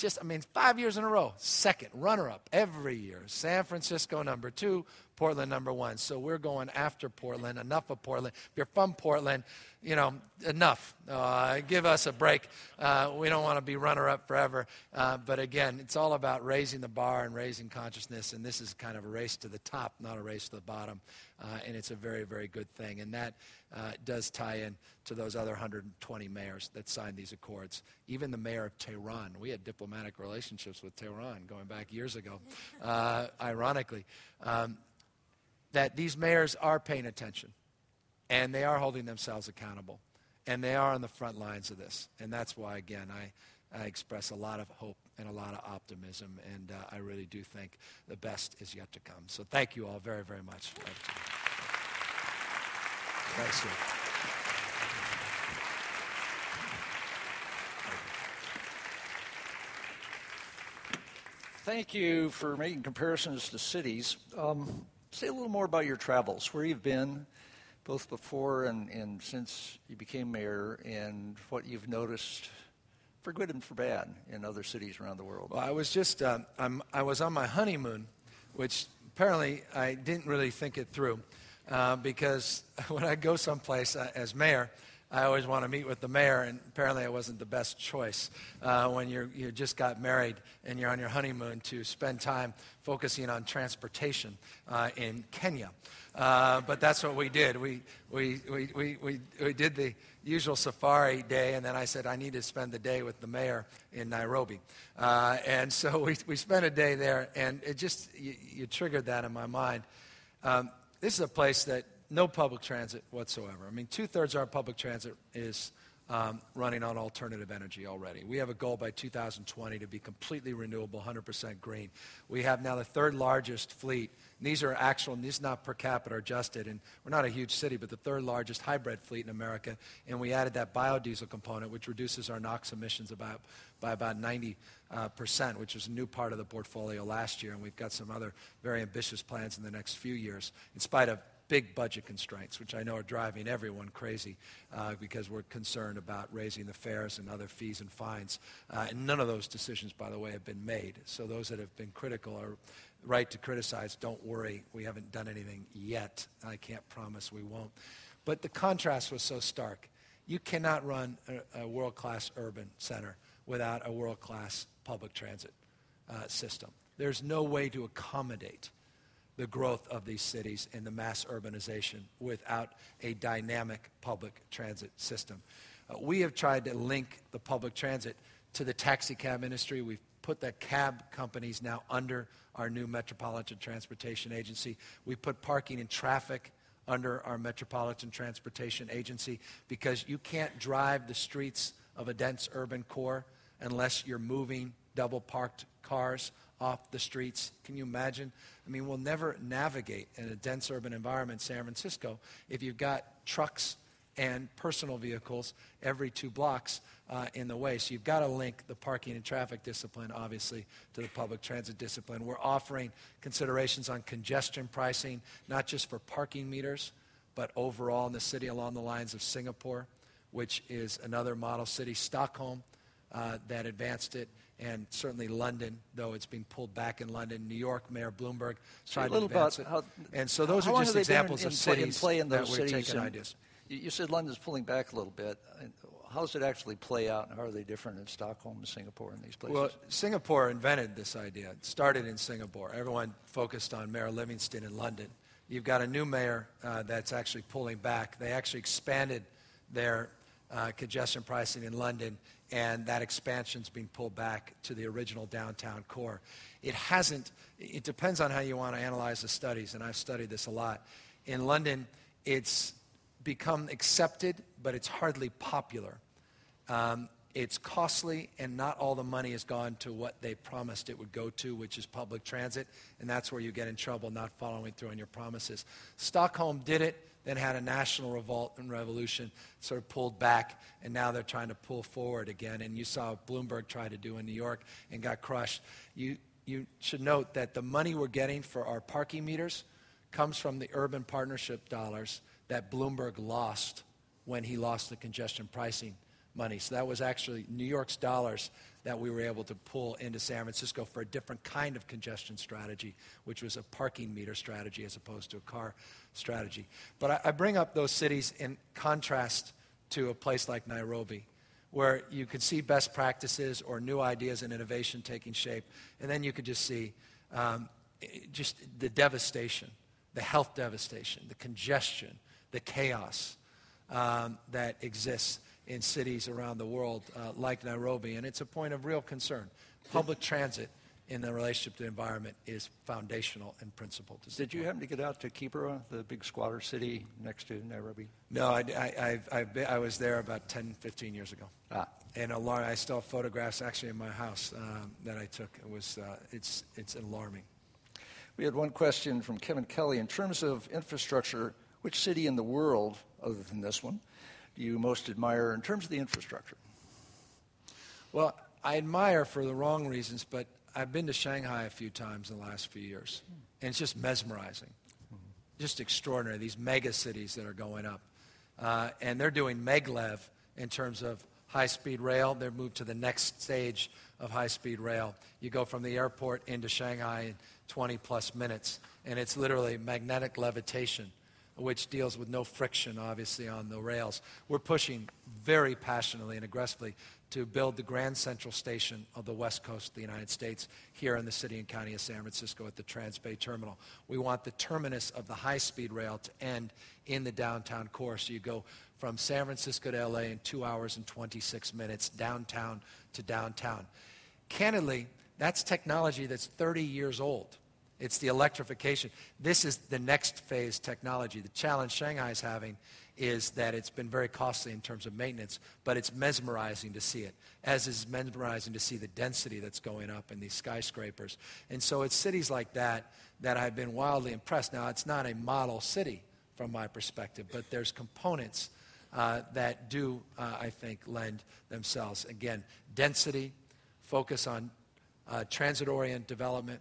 just, I mean, five years in a row, second, runner up every year. San Francisco, number two, Portland, number one. So we're going after Portland, enough of Portland. If you're from Portland, you know, enough. Uh, give us a break. Uh, we don't want to be runner up forever. Uh, but again, it's all about raising the bar and raising consciousness. And this is kind of a race to the top, not a race to the bottom. Uh, and it's a very, very good thing. And that uh, does tie in to those other 120 mayors that signed these accords. Even the mayor of Tehran. We had diplomatic relationships with Tehran going back years ago, [LAUGHS] uh, ironically. Um, that these mayors are paying attention and they are holding themselves accountable and they are on the front lines of this. And that's why, again, I, I express a lot of hope and a lot of optimism, and uh, I really do think the best is yet to come. So thank you all very, very much. Thanks. Thank you for making comparisons to cities. Um, say a little more about your travels, where you've been, both before and, and since you became mayor, and what you've noticed for good and for bad in other cities around the world. Well, I was just, uh, i was on my honeymoon, which apparently I didn't really think it through. Uh, because [LAUGHS] when I go someplace uh, as mayor, I always want to meet with the mayor, and apparently I wasn't the best choice uh, when you're, you just got married and you're on your honeymoon to spend time focusing on transportation uh, in Kenya. Uh, but that's what we did. We, we, we, we, we, we did the usual safari day, and then I said, I need to spend the day with the mayor in Nairobi. Uh, and so we, we spent a day there, and it just, you, you triggered that in my mind. Um, this is a place that no public transit whatsoever. I mean, two thirds of our public transit is um, running on alternative energy already. We have a goal by 2020 to be completely renewable, 100% green. We have now the third largest fleet. And these are actual, and these not per capita adjusted. And we're not a huge city, but the third largest hybrid fleet in America. And we added that biodiesel component, which reduces our NOx emissions about, by about 90, uh, percent, which was a new part of the portfolio last year. And we've got some other very ambitious plans in the next few years, in spite of big budget constraints, which I know are driving everyone crazy uh, because we're concerned about raising the fares and other fees and fines. Uh, and none of those decisions, by the way, have been made. So those that have been critical are right to criticize. Don't worry, we haven't done anything yet. I can't promise we won't. But the contrast was so stark. You cannot run a, a world class urban center without a world class public transit uh, system. There's no way to accommodate the growth of these cities and the mass urbanization without a dynamic public transit system. Uh, we have tried to link the public transit to the taxi cab industry. We've put the cab companies now under our new Metropolitan Transportation Agency. We put parking and traffic under our Metropolitan Transportation Agency because you can't drive the streets of a dense urban core unless you're moving double parked cars off the streets. Can you imagine? I mean, we'll never navigate in a dense urban environment, San Francisco, if you've got trucks and personal vehicles every two blocks uh, in the way. So you've got to link the parking and traffic discipline, obviously, to the public transit discipline. We're offering considerations on congestion pricing, not just for parking meters, but overall in the city along the lines of Singapore, which is another model city, Stockholm, uh, that advanced it and certainly London, though it's being pulled back in London. New York, Mayor Bloomberg tried to advance it. How, and so those are just examples in, in of cities play in that we're taking ideas. You said London's pulling back a little bit. How does it actually play out, and how are they different in Stockholm and Singapore and these places? Well, Singapore invented this idea. It started in Singapore. Everyone focused on Mayor Livingstone in London. You've got a new mayor uh, that's actually pulling back. They actually expanded their uh, congestion pricing in London and that expansion's being pulled back to the original downtown core. It hasn't, it depends on how you want to analyze the studies, and I've studied this a lot. In London, it's become accepted, but it's hardly popular. Um, it's costly, and not all the money has gone to what they promised it would go to, which is public transit, and that's where you get in trouble not following through on your promises. Stockholm did it, then had a national revolt and revolution, sort of pulled back, and now they're trying to pull forward again. And you saw Bloomberg try to do in New York and got crushed. You, you should note that the money we're getting for our parking meters comes from the urban partnership dollars that Bloomberg lost when he lost the congestion pricing money. So that was actually New York's dollars that we were able to pull into San Francisco for a different kind of congestion strategy, which was a parking meter strategy as opposed to a car strategy. But I, I bring up those cities in contrast to a place like Nairobi, where you could see best practices or new ideas and innovation taking shape, and then you could just see um, just the devastation, the health devastation, the congestion, the chaos um, that exists in cities around the world uh, like Nairobi, and it's a point of real concern. Public transit in the relationship to the environment is foundational and principal. Did you happen to get out to Kibera, the big squatter city next to Nairobi? No, I, I, I've been, I was there about 10, 15 years ago. Ah. And alarm, I still have photographs actually in my house um, that I took. It was, uh, it's, it's alarming. We had one question from Kevin Kelly. In terms of infrastructure, which city in the world, other than this one, you most admire in terms of the infrastructure? Well, I admire for the wrong reasons, but I've been to Shanghai a few times in the last few years, and it's just mesmerizing. Just extraordinary, these mega cities that are going up. Uh, and they're doing maglev in terms of high speed rail. They've moved to the next stage of high speed rail. You go from the airport into Shanghai in 20 plus minutes, and it's literally magnetic levitation which deals with no friction, obviously, on the rails. We're pushing very passionately and aggressively to build the Grand Central Station of the west coast of the United States here in the city and county of San Francisco at the Transbay Terminal. We want the terminus of the high-speed rail to end in the downtown core. So you go from San Francisco to LA in two hours and 26 minutes, downtown to downtown. Candidly, that's technology that's 30 years old. It's the electrification. This is the next phase technology. The challenge Shanghai is having is that it's been very costly in terms of maintenance, but it's mesmerizing to see it, as is mesmerizing to see the density that's going up in these skyscrapers. And so it's cities like that that I've been wildly impressed. Now, it's not a model city from my perspective, but there's components uh, that do, uh, I think, lend themselves. Again, density, focus on uh, transit-oriented development,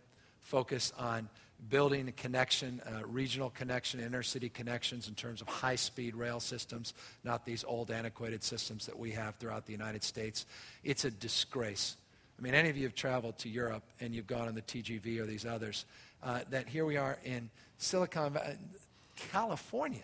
focus on building a connection, uh, regional connection, inner city connections in terms of high speed rail systems, not these old antiquated systems that we have throughout the United States. It's a disgrace. I mean, any of you have traveled to Europe and you've gone on the TGV or these others, uh, that here we are in Silicon Valley, California,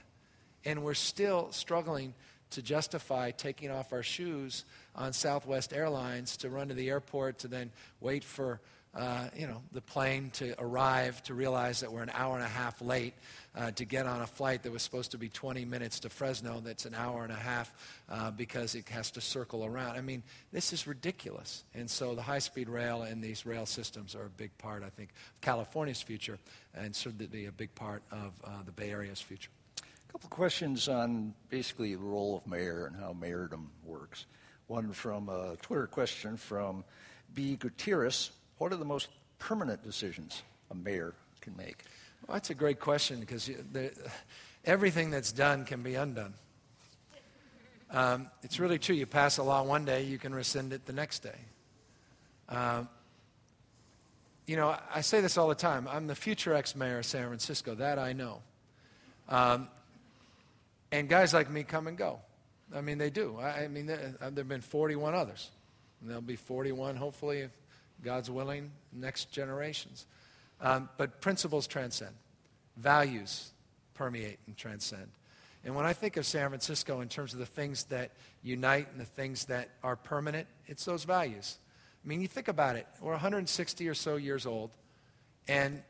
and we're still struggling to justify taking off our shoes on Southwest Airlines to run to the airport to then wait for uh, you know, the plane to arrive to realize that we're an hour and a half late uh, to get on a flight that was supposed to be 20 minutes to Fresno that's an hour and a half uh, because it has to circle around. I mean, this is ridiculous. And so the high-speed rail and these rail systems are a big part, I think, of California's future and certainly a big part of uh, the Bay Area's future. A couple questions on basically the role of mayor and how mayordom works. One from a Twitter question from B. Gutierrez what are the most permanent decisions a mayor can make? Well, that's a great question because everything that's done can be undone. Um, it's really true. You pass a law one day, you can rescind it the next day. Um, you know, I say this all the time. I'm the future ex mayor of San Francisco. That I know. Um, and guys like me come and go. I mean, they do. I, I mean, there have been 41 others. And there'll be 41, hopefully, God's willing, next generations. Um, but principles transcend, values permeate and transcend. And when I think of San Francisco in terms of the things that unite and the things that are permanent, it's those values. I mean, you think about it. We're 160 or so years old, and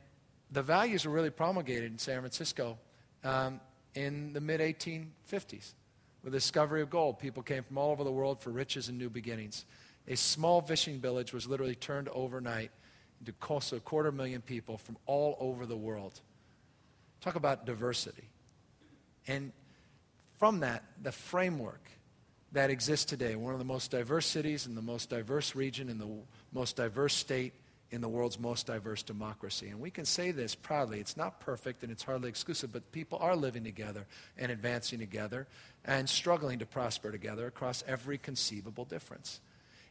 the values were really promulgated in San Francisco um, in the mid 1850s. With the discovery of gold, people came from all over the world for riches and new beginnings. A small fishing village was literally turned overnight into close to a quarter million people from all over the world. Talk about diversity. And from that, the framework that exists today, one of the most diverse cities in the most diverse region, in the most diverse state, in the world's most diverse democracy. And we can say this proudly. It's not perfect and it's hardly exclusive, but people are living together and advancing together and struggling to prosper together across every conceivable difference.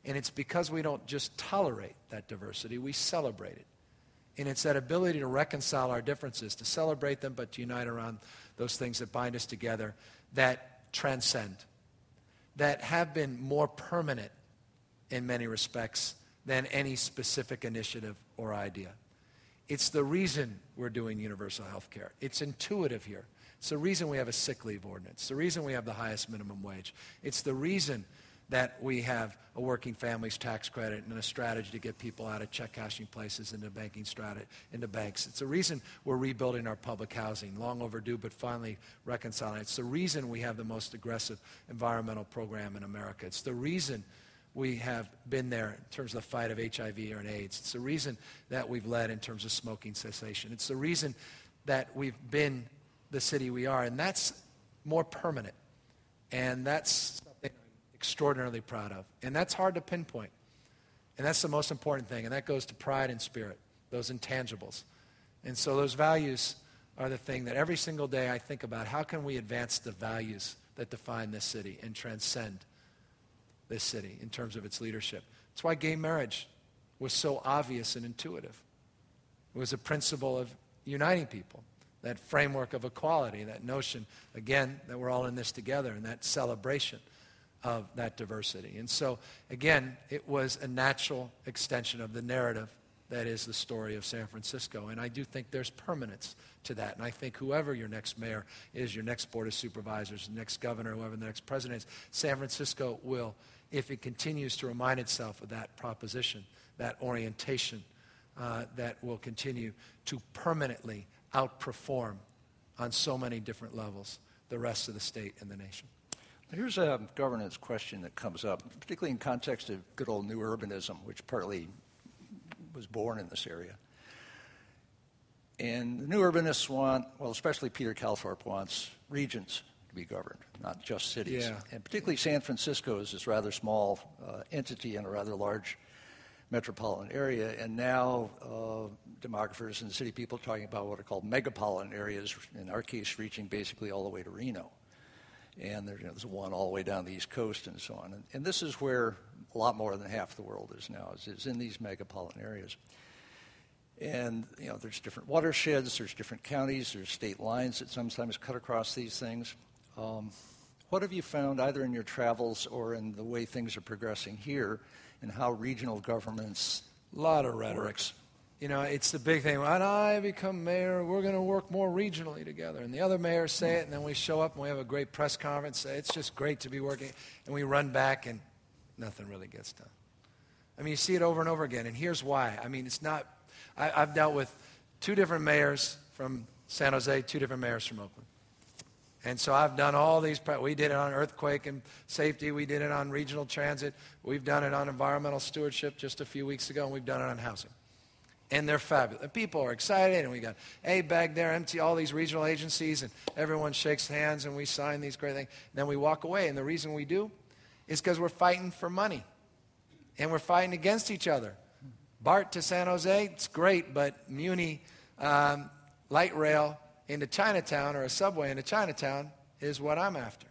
And it's because we don't just tolerate that diversity, we celebrate it. And it's that ability to reconcile our differences, to celebrate them, but to unite around those things that bind us together that transcend, that have been more permanent in many respects than any specific initiative or idea. It's the reason we're doing universal health care. It's intuitive here. It's the reason we have a sick leave ordinance. It's the reason we have the highest minimum wage. It's the reason that we have a working families tax credit and a strategy to get people out of check cashing places into banking strategy, into banks. It's the reason we're rebuilding our public housing, long overdue, but finally reconciling. It's the reason we have the most aggressive environmental program in America. It's the reason we have been there in terms of the fight of HIV and AIDS. It's the reason that we've led in terms of smoking cessation. It's the reason that we've been the city we are. And that's more permanent. And that's extraordinarily proud of. And that's hard to pinpoint. And that's the most important thing. And that goes to pride and spirit, those intangibles. And so those values are the thing that every single day I think about. How can we advance the values that define this city and transcend this city in terms of its leadership. That's why gay marriage was so obvious and intuitive. It was a principle of uniting people, that framework of equality, that notion, again, that we're all in this together, and that celebration of that diversity. And so, again, it was a natural extension of the narrative that is the story of San Francisco. And I do think there's permanence to that. And I think whoever your next mayor is, your next board of supervisors, the next governor, whoever the next president is, San Francisco will if it continues to remind itself of that proposition, that orientation uh, that will continue to permanently outperform on so many different levels the rest of the state and the nation. Here's a governance question that comes up, particularly in context of good old new urbanism, which partly was born in this area. And the new urbanists want, well, especially Peter Calthorpe wants regions to be governed, not just cities. Yeah. And particularly San Francisco is this rather small uh, entity in a rather large metropolitan area. And now uh, demographers and city people are talking about what are called megapolitan areas, in our case, reaching basically all the way to Reno. And there's, you know, one all the way down the East Coast and so on. And, and this is where a lot more than half the world is now, is, is in these megapolitan areas. And you know, there's different watersheds, there's different counties, there's state lines that sometimes cut across these things. Um, what have you found, either in your travels or in the way things are progressing here, and how regional governments? A lot of rhetoric. You know, it's the big thing. When I become mayor, we're going to work more regionally together. And the other mayors say it, and then we show up and we have a great press conference. Say, it's just great to be working. And we run back, and nothing really gets done. I mean, you see it over and over again. And here's why. I mean, it's not, I, I've dealt with two different mayors from San Jose, two different mayors from Oakland. And so I've done all these. We did it on earthquake and safety. We did it on regional transit. We've done it on environmental stewardship just a few weeks ago, and we've done it on housing. And they're fabulous. People are excited, and we got ABAG there, MT, all these regional agencies, and everyone shakes hands, and we sign these great things. And then we walk away, and the reason we do is because we're fighting for money, and we're fighting against each other. BART to San Jose, it's great, but Muni um, light rail into Chinatown or a subway into Chinatown is what I'm after.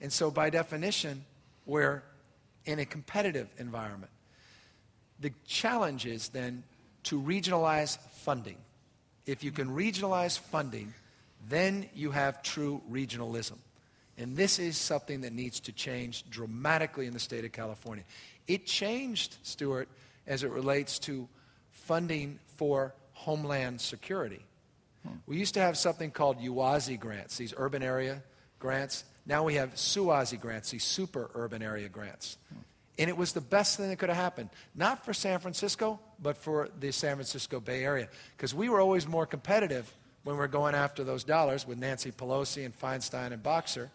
And so, by definition, we're in a competitive environment. The challenge is then to regionalize funding. If you can regionalize funding, then you have true regionalism. And this is something that needs to change dramatically in the state of California. It changed, Stewart, as it relates to funding for homeland security. Hmm. We used to have something called UASI grants, these urban area grants. Now we have SUASI grants, these super urban area grants. Hmm. And it was the best thing that could have happened, not for San Francisco, but for the San Francisco Bay Area. Because we were always more competitive when we were going after those dollars with Nancy Pelosi and Feinstein and Boxer.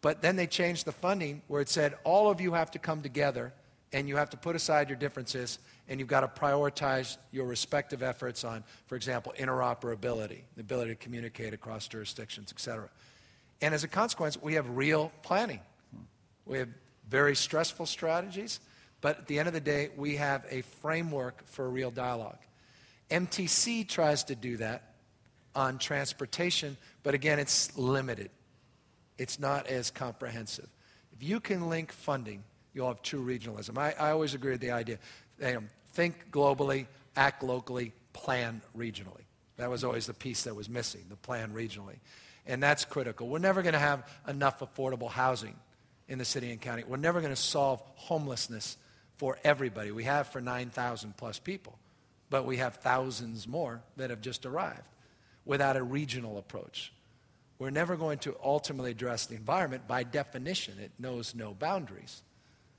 But then they changed the funding where it said all of you have to come together and you have to put aside your differences and you've got to prioritize your respective efforts on, for example, interoperability, the ability to communicate across jurisdictions, et cetera. And as a consequence, we have real planning. We have very stressful strategies, but at the end of the day, we have a framework for a real dialogue. MTC tries to do that on transportation, but again, it's limited. It's not as comprehensive. If you can link funding, you'll have true regionalism. I, I always agree with the idea. Think globally, act locally, plan regionally. That was always the piece that was missing, the plan regionally. And that's critical. We're never going to have enough affordable housing in the city and county. We're never going to solve homelessness for everybody. We have for 9,000 plus people, but we have thousands more that have just arrived without a regional approach. We're never going to ultimately address the environment. By definition, it knows no boundaries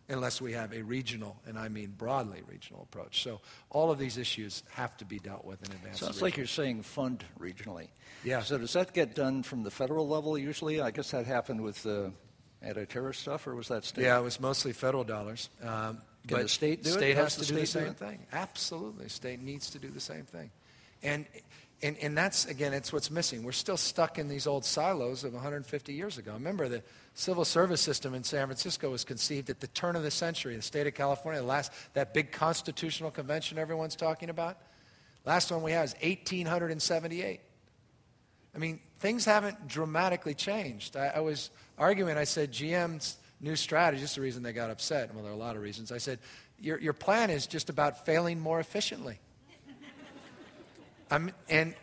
unless we have a regional, and I mean broadly regional approach. So all of these issues have to be dealt with in advance. Sounds like you're saying fund regionally. Yeah. So does that get done from the federal level usually? I guess that happened with the anti-terrorist stuff, or was that state? Yeah, it was mostly federal dollars. Um, Can but the state do? State Does has to do the same thing. Absolutely, state needs to do the same thing, and. And, and that's, again, it's what's missing. We're still stuck in these old silos of 150 years ago. Remember, the civil service system in San Francisco was conceived at the turn of the century in the state of California. The last, that big constitutional convention everyone's talking about, last one we had is 1878. I mean, things haven't dramatically changed. I, I was arguing, I said, GM's new strategy, just the reason they got upset, well, there are a lot of reasons. I said, your, your plan is just about failing more efficiently. I'm, and,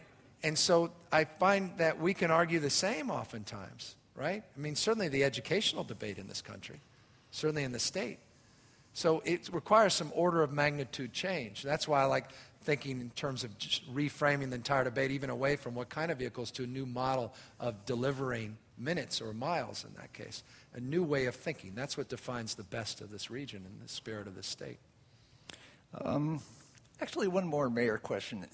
and so I find that we can argue the same oftentimes, right? I mean, certainly the educational debate in this country, certainly in the state. So it requires some order of magnitude change. That's why I like thinking in terms of reframing the entire debate, even away from what kind of vehicles to a new model of delivering minutes or miles in that case. A new way of thinking. That's what defines the best of this region and the spirit of this state. Um, actually, one more mayor question.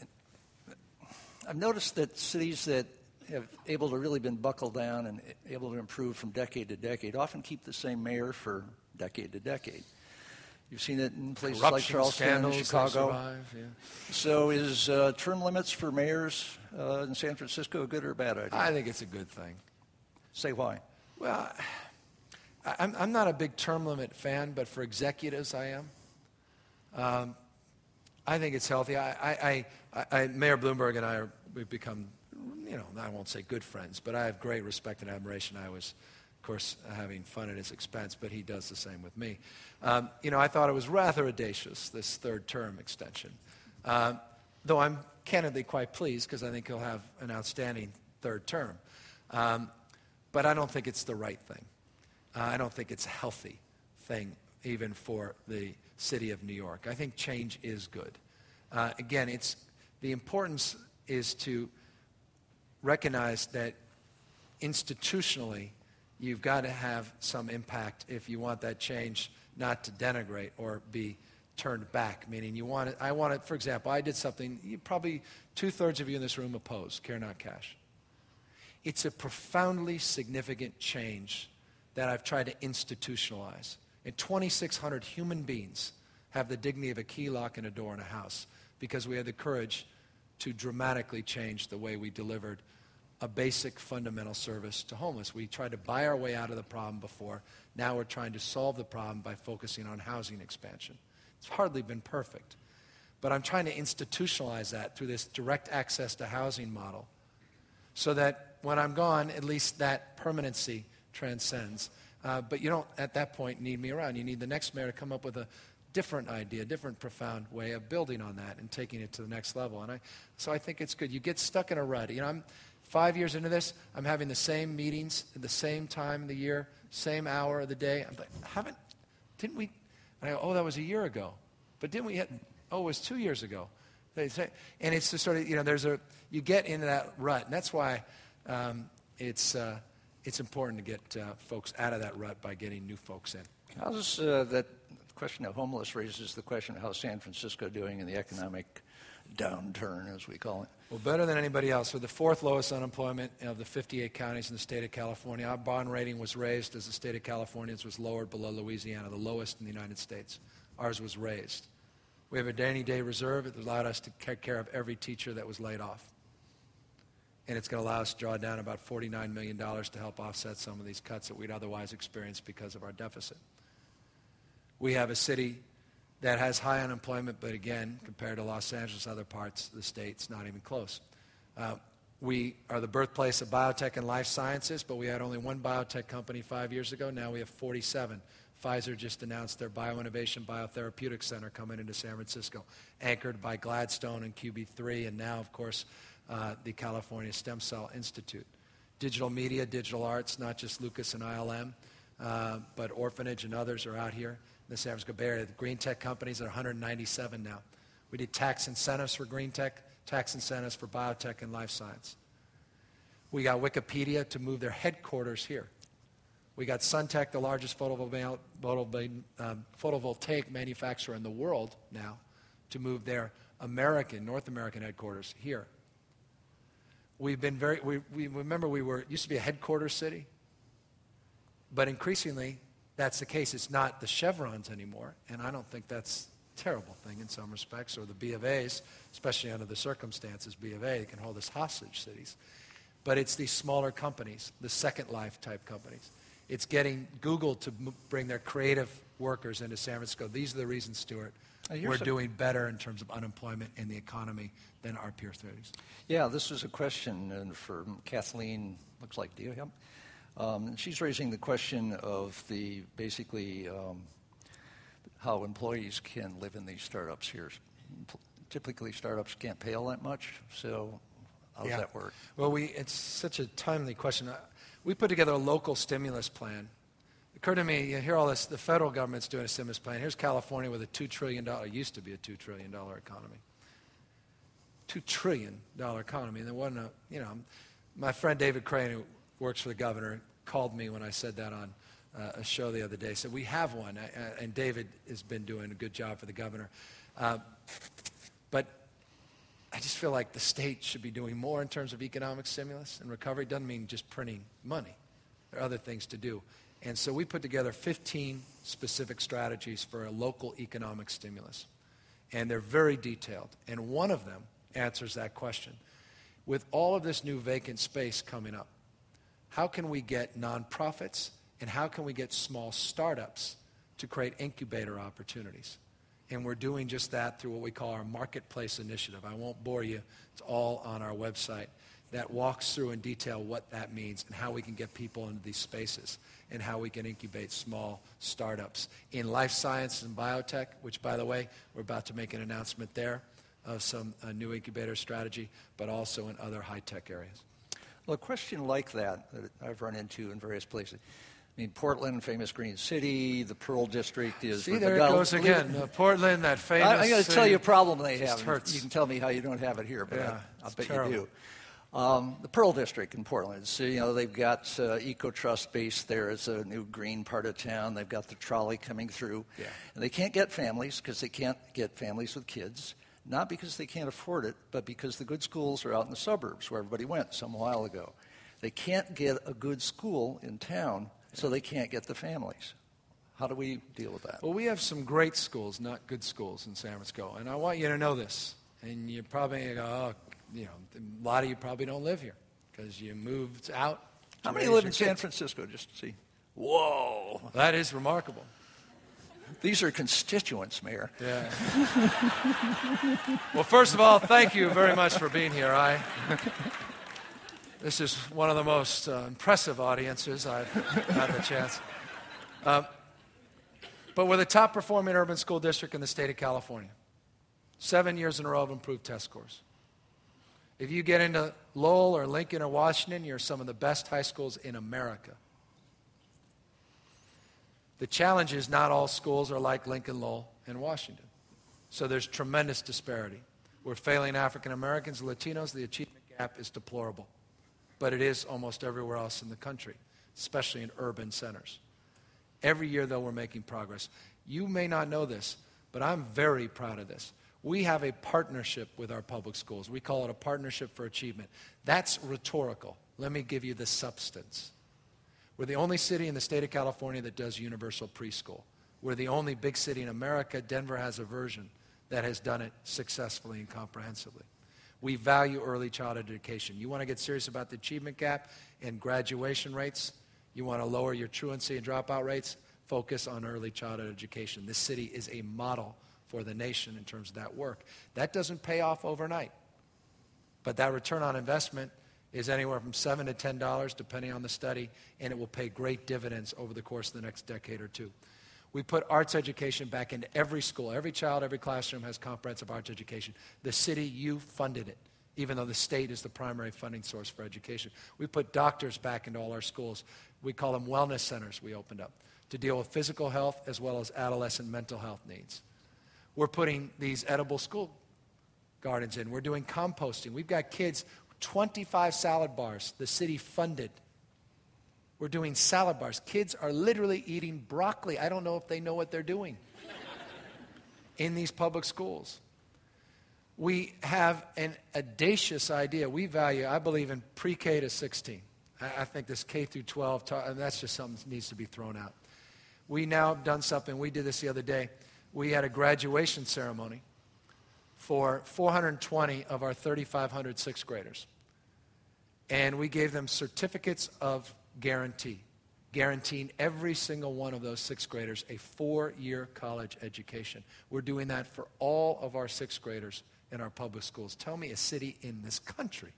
I've noticed that cities that have able to really been buckled down and able to improve from decade to decade often keep the same mayor for decade to decade. You've seen it in places like Charleston and Chicago. survive, yeah. So, is uh, term limits for mayors uh, in San Francisco a good or a bad idea? I think it's a good thing. Say why. Well, I- I'm, I'm not a big term limit fan, but for executives, I am. Um, I think it's healthy. I, I, I, I, Mayor Bloomberg and I are, we've become, you know, I won't say good friends, but I have great respect and admiration. I was, of course, having fun at his expense, but he does the same with me. Um, you know, I thought it was rather audacious, this third term extension. Um, though I'm candidly quite pleased because I think he'll have an outstanding third term. Um, but I don't think it's the right thing. Uh, I don't think it's a healthy thing, even for the city of New York. I think change is good. Uh, again, it's, the importance is to recognize that institutionally, you've got to have some impact if you want that change not to denigrate or be turned back. Meaning, you want it, I want it, for example, I did something you probably two thirds of you in this room oppose care not cash. It's a profoundly significant change that I've tried to institutionalize. And 2,600 human beings have the dignity of a key lock and a door in a house because we had the courage to dramatically change the way we delivered a basic fundamental service to homeless. We tried to buy our way out of the problem before. Now we're trying to solve the problem by focusing on housing expansion. It's hardly been perfect. But I'm trying to institutionalize that through this direct access to housing model so that when I'm gone, at least that permanency transcends. Uh, but you don't, at that point, need me around. You need the next mayor to come up with a different idea, a different profound way of building on that and taking it to the next level. And I, so I think it's good. You get stuck in a rut. You know, I'm five years into this. I'm having the same meetings at the same time of the year, same hour of the day. I'm like, haven't, didn't we? And I go, oh, that was a year ago. But didn't we? Hit, oh, it was two years ago. They say, and it's just sort of, you know, there's a, you get into that rut. And that's why um, it's, uh, it's important to get uh, folks out of that rut by getting new folks in. How's uh, that question of homeless raises the question of how San Francisco doing in the economic downturn, as we call it? Well, better than anybody else. We're the fourth lowest unemployment of the 58 counties in the state of California. Our bond rating was raised as the state of California was lowered below Louisiana, the lowest in the United States. Ours was raised. We have a rainy day reserve. that allowed us to take care of every teacher that was laid off. and it's going to allow us to draw down about $49 million to help offset some of these cuts that we'd otherwise experience because of our deficit. We have a city that has high unemployment, but again, compared to Los Angeles, other parts of the state, it's not even close. Uh, we are the birthplace of biotech and life sciences, but we had only one biotech company five years ago. Now we have 47. Pfizer just announced their Bioinnovation Biotherapeutic Center coming into San Francisco, anchored by Gladstone and QB3, and now, of course, uh, the California Stem Cell Institute. Digital media, digital arts, not just Lucas and ILM, uh, but Orphanage and others are out here the San Francisco Bay Area. The green tech companies are 197 now. We did tax incentives for green tech, tax incentives for biotech and life science. We got Wikipedia to move their headquarters here. We got Suntech, the largest um, photovoltaic manufacturer in the world now, to move their American, North American headquarters here. We've been very, we, we remember we were, used to be a headquarters city, but increasingly that's the case. It's not the chevrons anymore, and I don't think that's a terrible thing in some respects, or the B of A's, especially under the circumstances, B of A can hold us hostage cities. But it's these smaller companies, the Second Life type companies. It's getting Google to m- bring their creative workers into San Francisco. These are the reasons, Stewart. Uh, we're doing better in terms of unemployment in the economy than our peer cities. Yeah, this is a question for Kathleen. Looks like Dio. Um, she's raising the question of the basically um, how employees can live in these startups here. Typically, startups can't pay all that much. So, how does yeah. that work? Well, we it's such a timely question. We put together a local stimulus plan. It occurred to me, you hear all this, the federal government's doing a stimulus plan. Here's California with a $2 trillion, used to be a $2 trillion economy. $2 trillion economy. And there wasn't a, you know, my friend David Crane, who works for the governor, called me when I said that on uh, a show the other day. Said, We have one. I, and David has been doing a good job for the governor. Uh, but I just feel like the state should be doing more in terms of economic stimulus and recovery. Doesn't mean just printing money. There are other things to do. And so we put together 15 specific strategies for a local economic stimulus. And they're very detailed. And one of them answers that question. With all of this new vacant space coming up, how can we get nonprofits and how can we get small startups to create incubator opportunities? And we're doing just that through what we call our Marketplace Initiative. I won't bore you, it's all on our website. That walks through in detail what that means and how we can get people into these spaces and how we can incubate small startups in life science and biotech, which, by the way, we're about to make an announcement there of some new incubator strategy, but also in other high tech areas. Well, a question like that that I've run into in various places I mean, Portland, famous green city. The Pearl District is. See, there it goes again. Uh, Portland, that famous. I, am going to tell you a problem they have. Hurts. You can tell me how you don't have it here, but yeah, I, will bet terrible. you do. Um, the Pearl District in Portland. So, you know, they've got uh, EcoTrust based there as a new green part of town. They've got the trolley coming through. Yeah. And they can't get families because they can't get families with kids. Not because they can't afford it, but because the good schools are out in the suburbs where everybody went some while ago. They can't get a good school in town so they can't get the families. How do we deal with that? Well, we have some great schools, not good schools in San Francisco. And I want you to know this. And you probably go, oh, you know, a lot of you probably don't live here because you moved out. How many live in San Francisco, just to see? Whoa. That is remarkable. These are constituents, Mayor. Yeah. well, first of all, thank you very much for being here. I this is one of the most uh, impressive audiences I've had the chance. Uh, but we're the top performing urban school district in the state of California. Seven years in a row of improved test scores. If you get into Lowell or Lincoln or Washington, you're some of the best high schools in America. The challenge is not all schools are like Lincoln, Lowell, and Washington. So there's tremendous disparity. We're failing African Americans, Latinos. The achievement gap is deplorable but it is almost everywhere else in the country, especially in urban centers. Every year, though, we're making progress. You may not know this, but I'm very proud of this. We have a partnership with our public schools. We call it a partnership for achievement. That's rhetorical. Let me give you the substance. We're the only city in the state of California that does universal preschool. We're the only big city in America. Denver has a version that has done it successfully and comprehensively. We value early childhood education. You want to get serious about the achievement gap and graduation rates? You want to lower your truancy and dropout rates? Focus on early childhood education. This city is a model for the nation in terms of that work. That doesn't pay off overnight, but that return on investment is anywhere from seven to ten dollars, depending on the study, and it will pay great dividends over the course of the next decade or two. We put arts education back into every school. Every child, every classroom has comprehensive arts education. The city, you funded it, even though the state is the primary funding source for education. We put doctors back into all our schools. We call them wellness centers, we opened up to deal with physical health as well as adolescent mental health needs. We're putting these edible school gardens in. We're doing composting. We've got kids, 25 salad bars, the city funded we're doing salad bars. Kids are literally eating broccoli. I don't know if they know what they're doing [LAUGHS] in these public schools. We have an audacious idea. We value, I believe, in pre K to 16. I, think this K through 12, that's just something that needs to be thrown out. We now have done something, we did this the other day. We had a graduation ceremony for 420 of our 3,500 sixth graders. And we gave them certificates of guarantee, guaranteeing every single one of those sixth graders a four year college education. We're doing that for all of our sixth graders in our public schools. Tell me a city in this country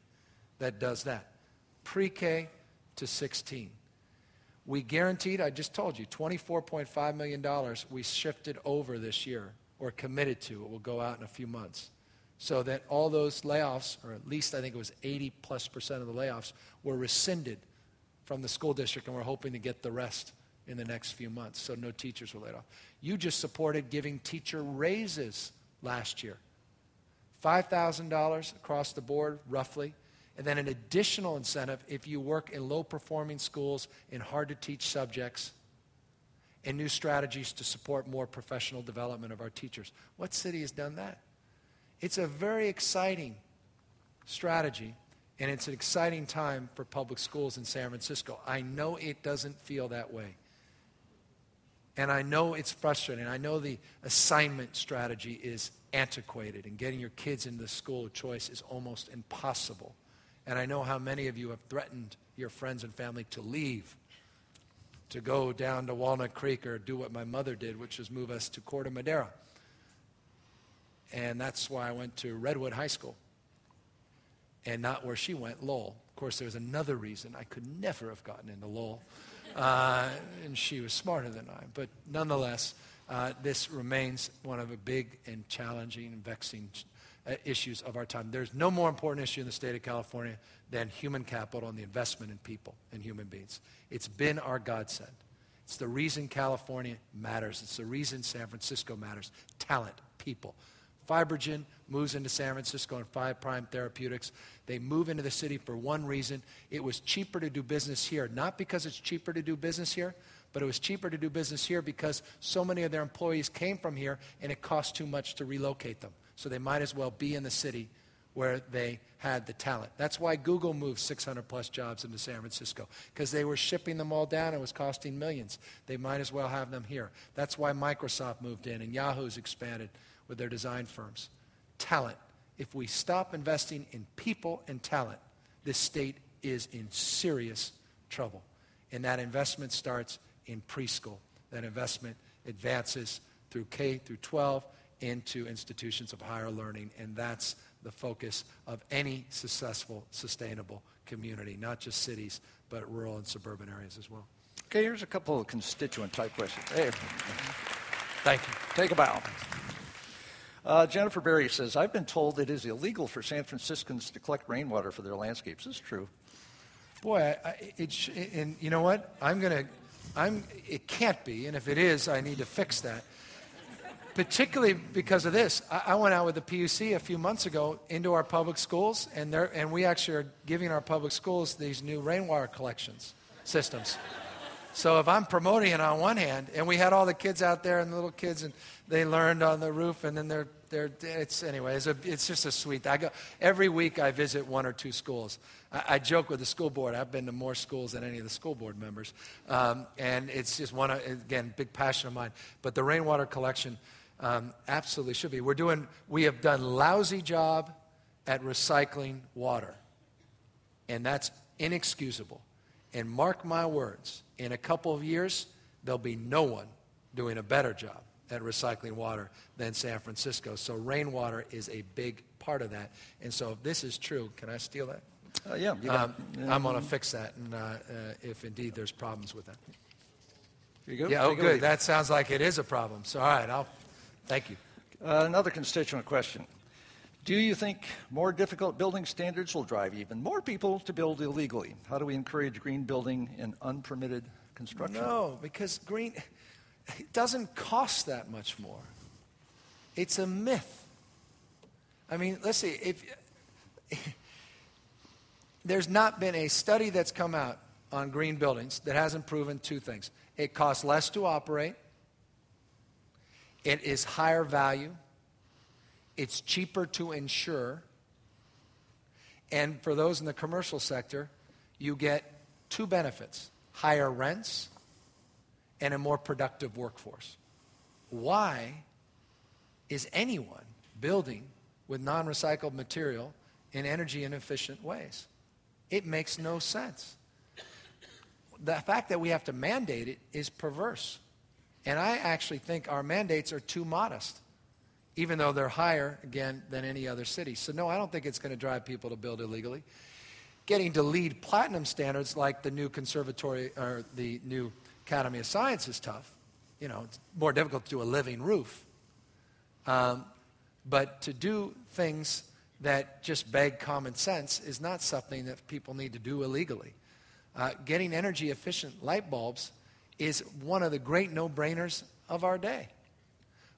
that does that. Pre K to 16. We guaranteed, I just told you, $24.5 million we shifted over this year or committed to. It will go out in a few months. So that all those layoffs, or at least I think it was 80 plus percent of the layoffs, were rescinded from the school district, and we're hoping to get the rest in the next few months. So no teachers were laid off. You just supported giving teacher raises last year $5,000 across the board, roughly. And then an additional incentive if you work in low performing schools in hard to teach subjects and new strategies to support more professional development of our teachers. What city has done that? It's a very exciting strategy and it's an exciting time for public schools in San Francisco. I know it doesn't feel that way. And I know it's frustrating. I know the assignment strategy is antiquated, and getting your kids into the school of choice is almost impossible. And I know how many of you have threatened your friends and family to leave, to go down to Walnut Creek or do what my mother did, which was move us to Corte Madera. And that's why I went to Redwood High School and not where she went, Lowell. Of course, there was another reason I could never have gotten into Lowell, uh, and she was smarter than I. But nonetheless, uh, this remains one of a big and challenging and vexing uh, issues of our time. There's no more important issue in the state of California than human capital and the investment in people and human beings. It's been our godsend. It's the reason California matters. It's the reason San Francisco matters. Talent, people. FibroGen moves into San Francisco and Five Prime Therapeutics. They move into the city for one reason. It was cheaper to do business here, not because it's cheaper to do business here, but it was cheaper to do business here because so many of their employees came from here and it cost too much to relocate them. So they might as well be in the city where they had the talent. That's why Google moved 600 plus jobs into San Francisco because they were shipping them all down. And it was costing millions. They might as well have them here. That's why Microsoft moved in and Yahoo's expanded with their design firms. Talent. If we stop investing in people and talent, this state is in serious trouble. And that investment starts in preschool. That investment advances through K through 12 into institutions of higher learning. And that's the focus of any successful, sustainable community, not just cities, but rural and suburban areas as well. Okay, here's a couple of constituent type questions. Hey. Thank you. Take a bow. Uh, Jennifer Berry says, I've been told it is illegal for San Franciscans to collect rainwater for their landscapes. This is true. Boy, I, it, and you know what? I'm going to, I'm, it can't be, and if it is, I need to fix that. Particularly because of this. I, I went out with the PUC a few months ago into our public schools, and, and we actually are giving our public schools these new rainwater collections systems. So if I'm promoting it on one hand, and we had all the kids out there and the little kids, and they learned on the roof, and then they're, they're it's anyway, it's, a, it's just a sweet. I go every week. I visit one or two schools. I, I joke with the school board. I've been to more schools than any of the school board members, um, and it's just one again big passion of mine. But the rainwater collection um, absolutely should be. We're doing. We have done lousy job at recycling water. And that's inexcusable. And mark my words, in a couple of years, there'll be no one doing a better job at recycling water than San Francisco. So rainwater is a big part of that. And so if this is true, can I steal that? Uh, yeah, um, I'm going to fix that, and uh, uh, if indeed there's problems with that. You go. Yeah. Oh, good. That sounds like it is a problem. So, all right. I'll. Thank you. Uh, another constituent question: Do you think more difficult building standards will drive even more people to build illegally? How do we encourage green building in unpermitted construction? No, because green it doesn't cost that much more. It's a myth. I mean, let's see if [LAUGHS] there's not been a study that's come out on green buildings that hasn't proven two things. It costs less to operate, it is higher value, it's cheaper to insure, and for those in the commercial sector, you get two benefits higher rents and a more productive workforce. Why is anyone building with non recycled material in energy inefficient ways? It makes no sense. The fact that we have to mandate it is perverse. And I actually think our mandates are too modest, even though they're higher, again, than any other city. So, no, I don't think it's going to drive people to build illegally. Getting to LEED platinum standards like the new conservatory or the new Academy of Science is tough. You know, it's more difficult to do a living roof. Um, but to do things that just beg common sense is not something that people need to do illegally. Uh, getting energy efficient light bulbs is one of the great no brainers of our day.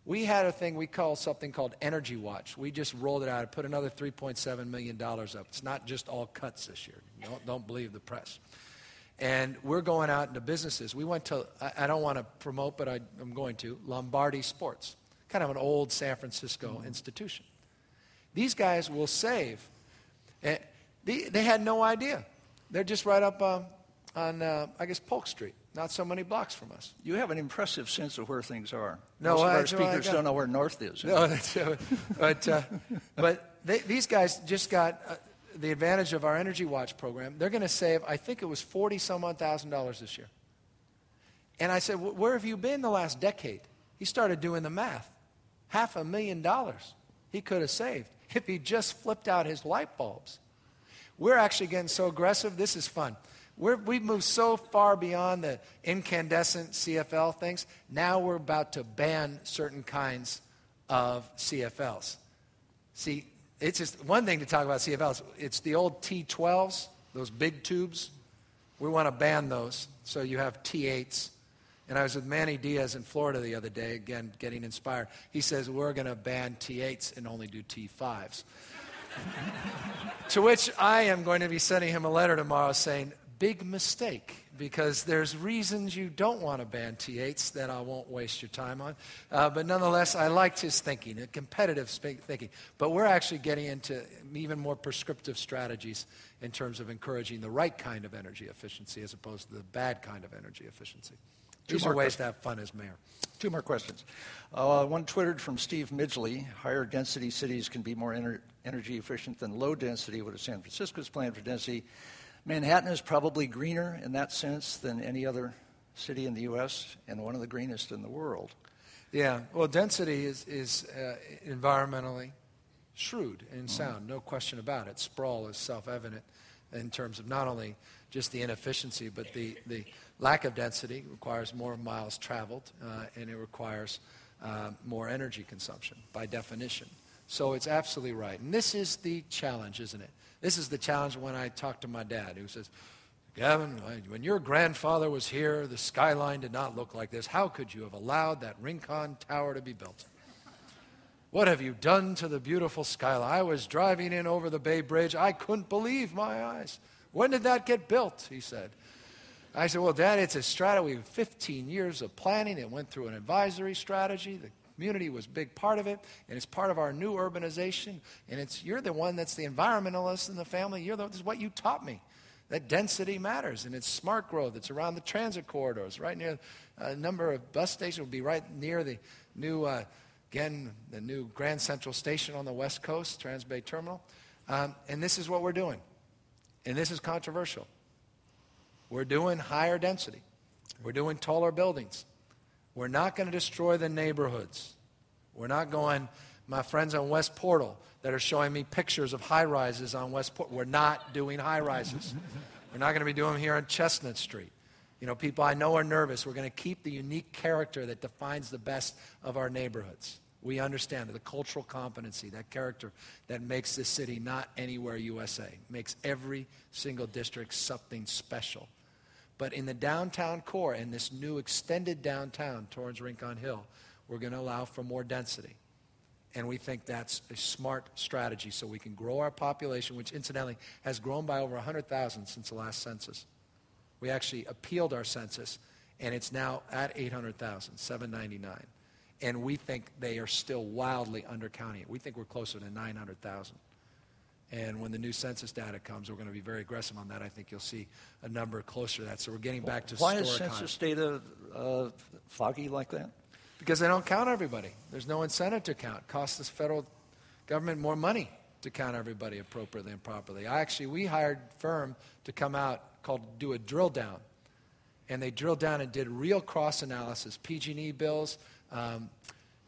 We had a thing we call something called Energy Watch. We just rolled it out and put another $3.7 million up. It's not just all cuts this year. Don't, don't believe the press. And we're going out into businesses. We went to, I, I don't want to promote, but I, am going to, Lombardi Sports, kind of an old San Francisco mm-hmm. institution. These guys will save. And they, they had no idea. They're just right up um, on, uh, I guess, Polk Street, not so many blocks from us. You have an impressive sense of where things are. No, Most of our speakers don't know where north is. No, that's, uh, but, uh, but they, these guys just got uh, the advantage of our Energy Watch program. They're going to save, I think it was 40 some odd thousand dollars this year. And I said, Where have you been the last decade? He started doing the math. Half a million dollars he could have saved if he just flipped out his light bulbs. We're actually getting so aggressive. This is fun. We have moved so far beyond the incandescent CFL things. Now we're about to ban certain kinds of CFLs. See, it's just one thing to talk about CFLs. It's the old T12s, those big tubes. We want to ban those. So you have T8s. And I was with Manny Diaz in Florida the other day, again, getting inspired. He says, We're going to ban T8s and only do T5s. [LAUGHS] to which I am going to be sending him a letter tomorrow saying, Big mistake because there's reasons you don't want to ban T8s that I won't waste your time on. Uh, but nonetheless, I liked his thinking, a competitive thinking. But we're actually getting into even more prescriptive strategies in terms of encouraging the right kind of energy efficiency as opposed to the bad kind of energy efficiency. Two These are ways questions. to have fun as mayor. Two more questions. Uh, one twittered from Steve Midgley. Higher density cities can be more ener- energy efficient than low density. What is San Francisco's plan for density? Manhattan is probably greener in that sense than any other city in the U.S. and one of the greenest in the world. Yeah, well, density is, is uh, environmentally shrewd and mm-hmm. sound, no question about it. Sprawl is self evident in terms of not only just the inefficiency, but the, the lack of density requires more miles traveled uh, and it requires uh, more energy consumption by definition. So it's absolutely right. And this is the challenge, isn't it? This is the challenge when I talk to my dad, who says, Gavin, when your grandfather was here, the skyline did not look like this. How could you have allowed that Rincon Tower to be built? What have you done to the beautiful skyline? I was driving in over the Bay Bridge. I couldn't believe my eyes. When did that get built? He said. I said, Well, Dad, it's a strategy. 15 years of planning. It went through an advisory strategy. The community was a big part of it, and it's part of our new urbanization. And it's you're the one that's the environmentalist in the family. You're the, this is what you taught me. That density matters, and it's smart growth. It's around the transit corridors, right near a number of bus stations will be right near the new, uh, again, the new Grand Central Station on the West Coast, Transbay Terminal. Um, and this is what we're doing. And this is controversial. We're doing higher density. We're doing taller buildings. We're not going to destroy the neighborhoods. We're not going, my friends on West Portal that are showing me pictures of high rises on West Portal. We're not doing high rises. We're not going to be doing them here on Chestnut Street. You know, people I know are nervous. We're going to keep the unique character that defines the best of our neighborhoods. We understand the cultural competency, that character that makes this city not anywhere USA, makes every single district something special. But in the downtown core, in this new extended downtown towards Rincon Hill, we're going to allow for more density. And we think that's a smart strategy so we can grow our population, which incidentally has grown by over 100,000 since the last census. We actually appealed our census, and it's now at 800,000, 799. And we think they are still wildly undercounting it. We think we're closer to 900,000. And when the new census data comes, we're going to be very aggressive on that. I think you'll see a number closer to that. So we're getting back to Why is census data uh, foggy like that? Because they don't count everybody. There's no incentive to count. It costs the federal government more money to count everybody appropriately and properly. I actually, we hired a firm to come out called do a drill down. And they drilled down and did real cross analysis, PG&E bills. Um,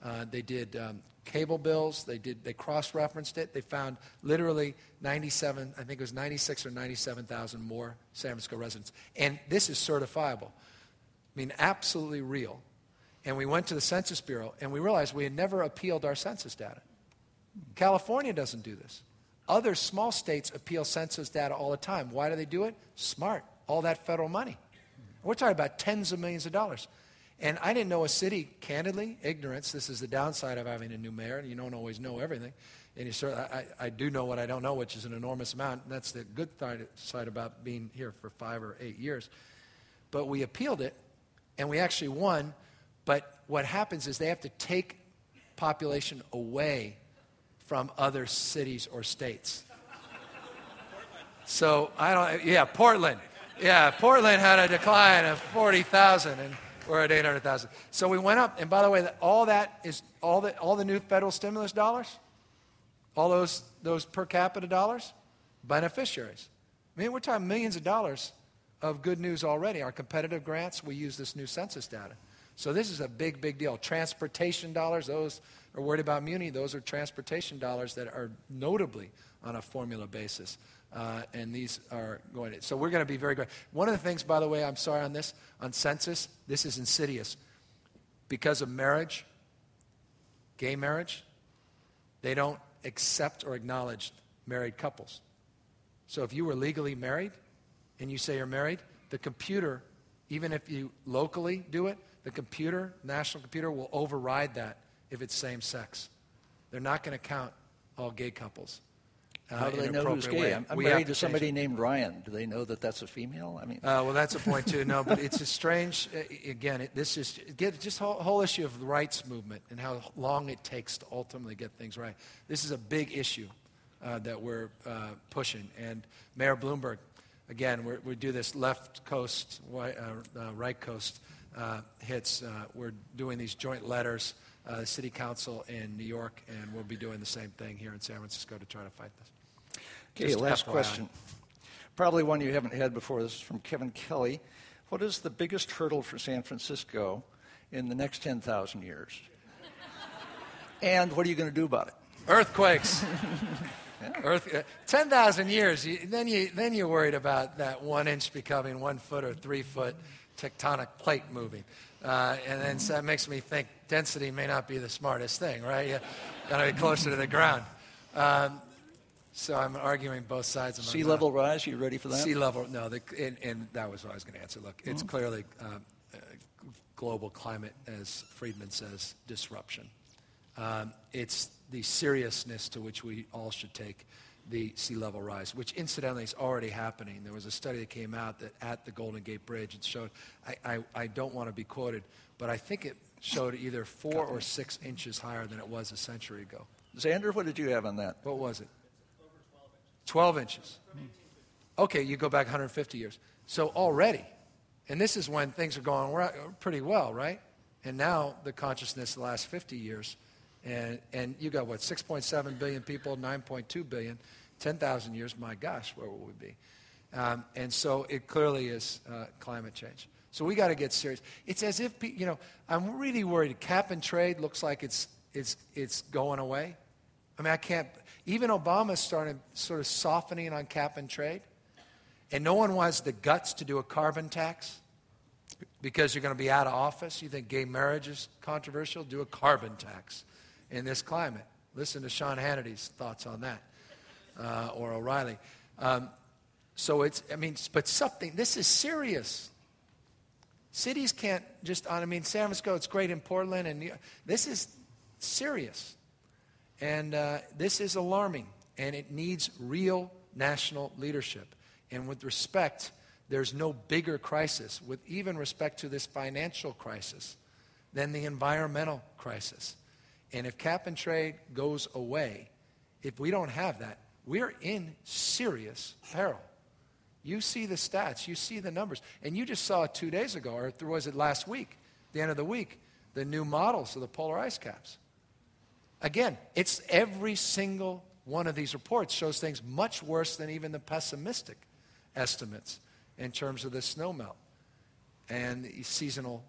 uh, they did um, cable bills. They did. They cross-referenced it. They found literally 97. I think it was 96 or 97,000 more San Francisco residents. And this is certifiable. I mean, absolutely real and we went to the Census Bureau and we realized we had never appealed our census data. California doesn't do this. Other small states appeal census data all the time. Why do they do it? Smart. All that federal money. We're talking about tens of millions of dollars. And I didn't know a city, candidly, ignorance. This is the downside of having a new mayor. You don't always know everything. And you sort I, I do know what I don't know, which is an enormous amount. And That's the good side about being here for five or eight years. But we appealed it, and we actually won but what happens is they have to take population away from other cities or states. So I don't, yeah, Portland. Yeah, Portland had a decline of 40,000 and we're at 800,000. So we went up, and by the way, all that is all the, all the new federal stimulus dollars, all those, those per capita dollars, beneficiaries. I mean, we're talking millions of dollars of good news already. Our competitive grants, we use this new census data. So this is a big, big deal. Transportation dollars, those are worried about Muni. Those are transportation dollars that are notably on a formula basis. Uh, and these are going to, so we're going to be very good. One of the things, by the way, I'm sorry on this, on census, this is insidious. Because of marriage, gay marriage, they don't accept or acknowledge married couples. So if you were legally married and you say you're married, the computer, even if you locally do it, the computer, national computer, will override that if it's same sex. They're not going to count all gay couples. Uh, How do they know who's gay? Way. I'm, I'm married to somebody named Ryan. Do they know that that's a female? I mean, uh, well, that's a point too. No, but [LAUGHS] it's a strange. Uh, again, it, this is get just whole, whole issue of the rights movement and how long it takes to ultimately get things right. This is a big issue uh, that we're uh, pushing. And Mayor Bloomberg, again, we do this left coast, right, uh, right coast uh, hits, uh, we're doing these joint letters, uh, City Council in New York, and we'll be doing the same thing here in San Francisco to try to fight this. Okay, last FYI. question. Probably one you haven't had before. This is from Kevin Kelly. What is the biggest hurdle for San Francisco in the next 10,000 years? and what are you going to do about it? Earthquakes. [LAUGHS] yeah. Earth, uh, 10,000 years, you, then, you, then you're worried about that one inch becoming one foot or three foot tectonic plate moving. Uh, and then so that makes me think density may not be the smartest thing, right? You got to be closer to the ground. Um, so I'm arguing both sides. Of sea level rise. You ready for that? Sea level. No, the, and, and, that was what I was going to answer. Look, it's mm-hmm. clearly uh, global climate, as Friedman says, disruption. Um, it's the seriousness to which we all should take the sea level rise, which incidentally is already happening. There was a study that came out that at the Golden Gate Bridge, it showed, I, I, I don't want to be quoted, but I think it showed either four or six inches higher than it was a century ago. Xander, what did you have on that? What was it? 12 inches. Okay, you go back 150 years. So already, and this is when things are going pretty well, right? And now the consciousness the last 50 years, and, and you got what, 6.7 billion people, 9.2 billion. 10,000 years, my gosh, where will we be? Um, and so it clearly is uh, climate change. So we got to get serious. It's as if, you know, I'm really worried. Cap and trade looks like it's, it's, it's going away. I mean, I can't, even Obama started sort of softening on cap and trade. And no one wants the guts to do a carbon tax because you're going to be out of office. You think gay marriage is controversial? Do a carbon tax in this climate. Listen to Sean Hannity's thoughts on that, uh, or O'Reilly. Um, so it's, I mean, but something, this is serious. Cities can't just, I mean, San Francisco, it's great in Portland, and this is serious. And uh, this is alarming, and it needs real national leadership. And with respect, there's no bigger crisis, with even respect to this financial crisis, than the environmental crisis. And if cap and trade goes away, if we don't have that, we're in serious peril. You see the stats, you see the numbers. And you just saw two days ago, or was it last week, the end of the week, the new models of the polar ice caps. Again, it's every single one of these reports shows things much worse than even the pessimistic estimates in terms of the snowmelt and the seasonal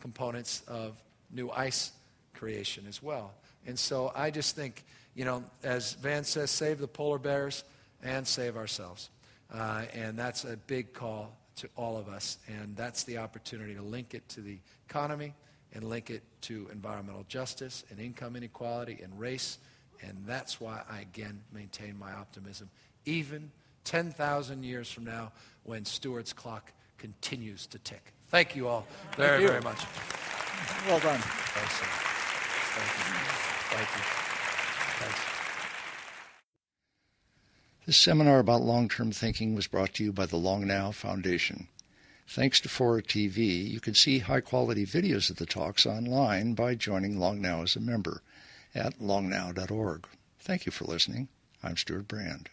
components of new ice creation as well. And so I just think, you know, as Van says, save the polar bears and save ourselves. Uh, and that's a big call to all of us. And that's the opportunity to link it to the economy and link it to environmental justice and income inequality and race. And that's why I again maintain my optimism, even 10,000 years from now when Stewart's clock continues to tick. Thank you all very, Thank you. very much. Well done. Thanks, sir. Thank you. Thank you. Thanks. This seminar about long term thinking was brought to you by the Long Now Foundation. Thanks to Fora TV, you can see high quality videos of the talks online by joining Long Now as a member at longnow.org. Thank you for listening. I'm Stewart Brand.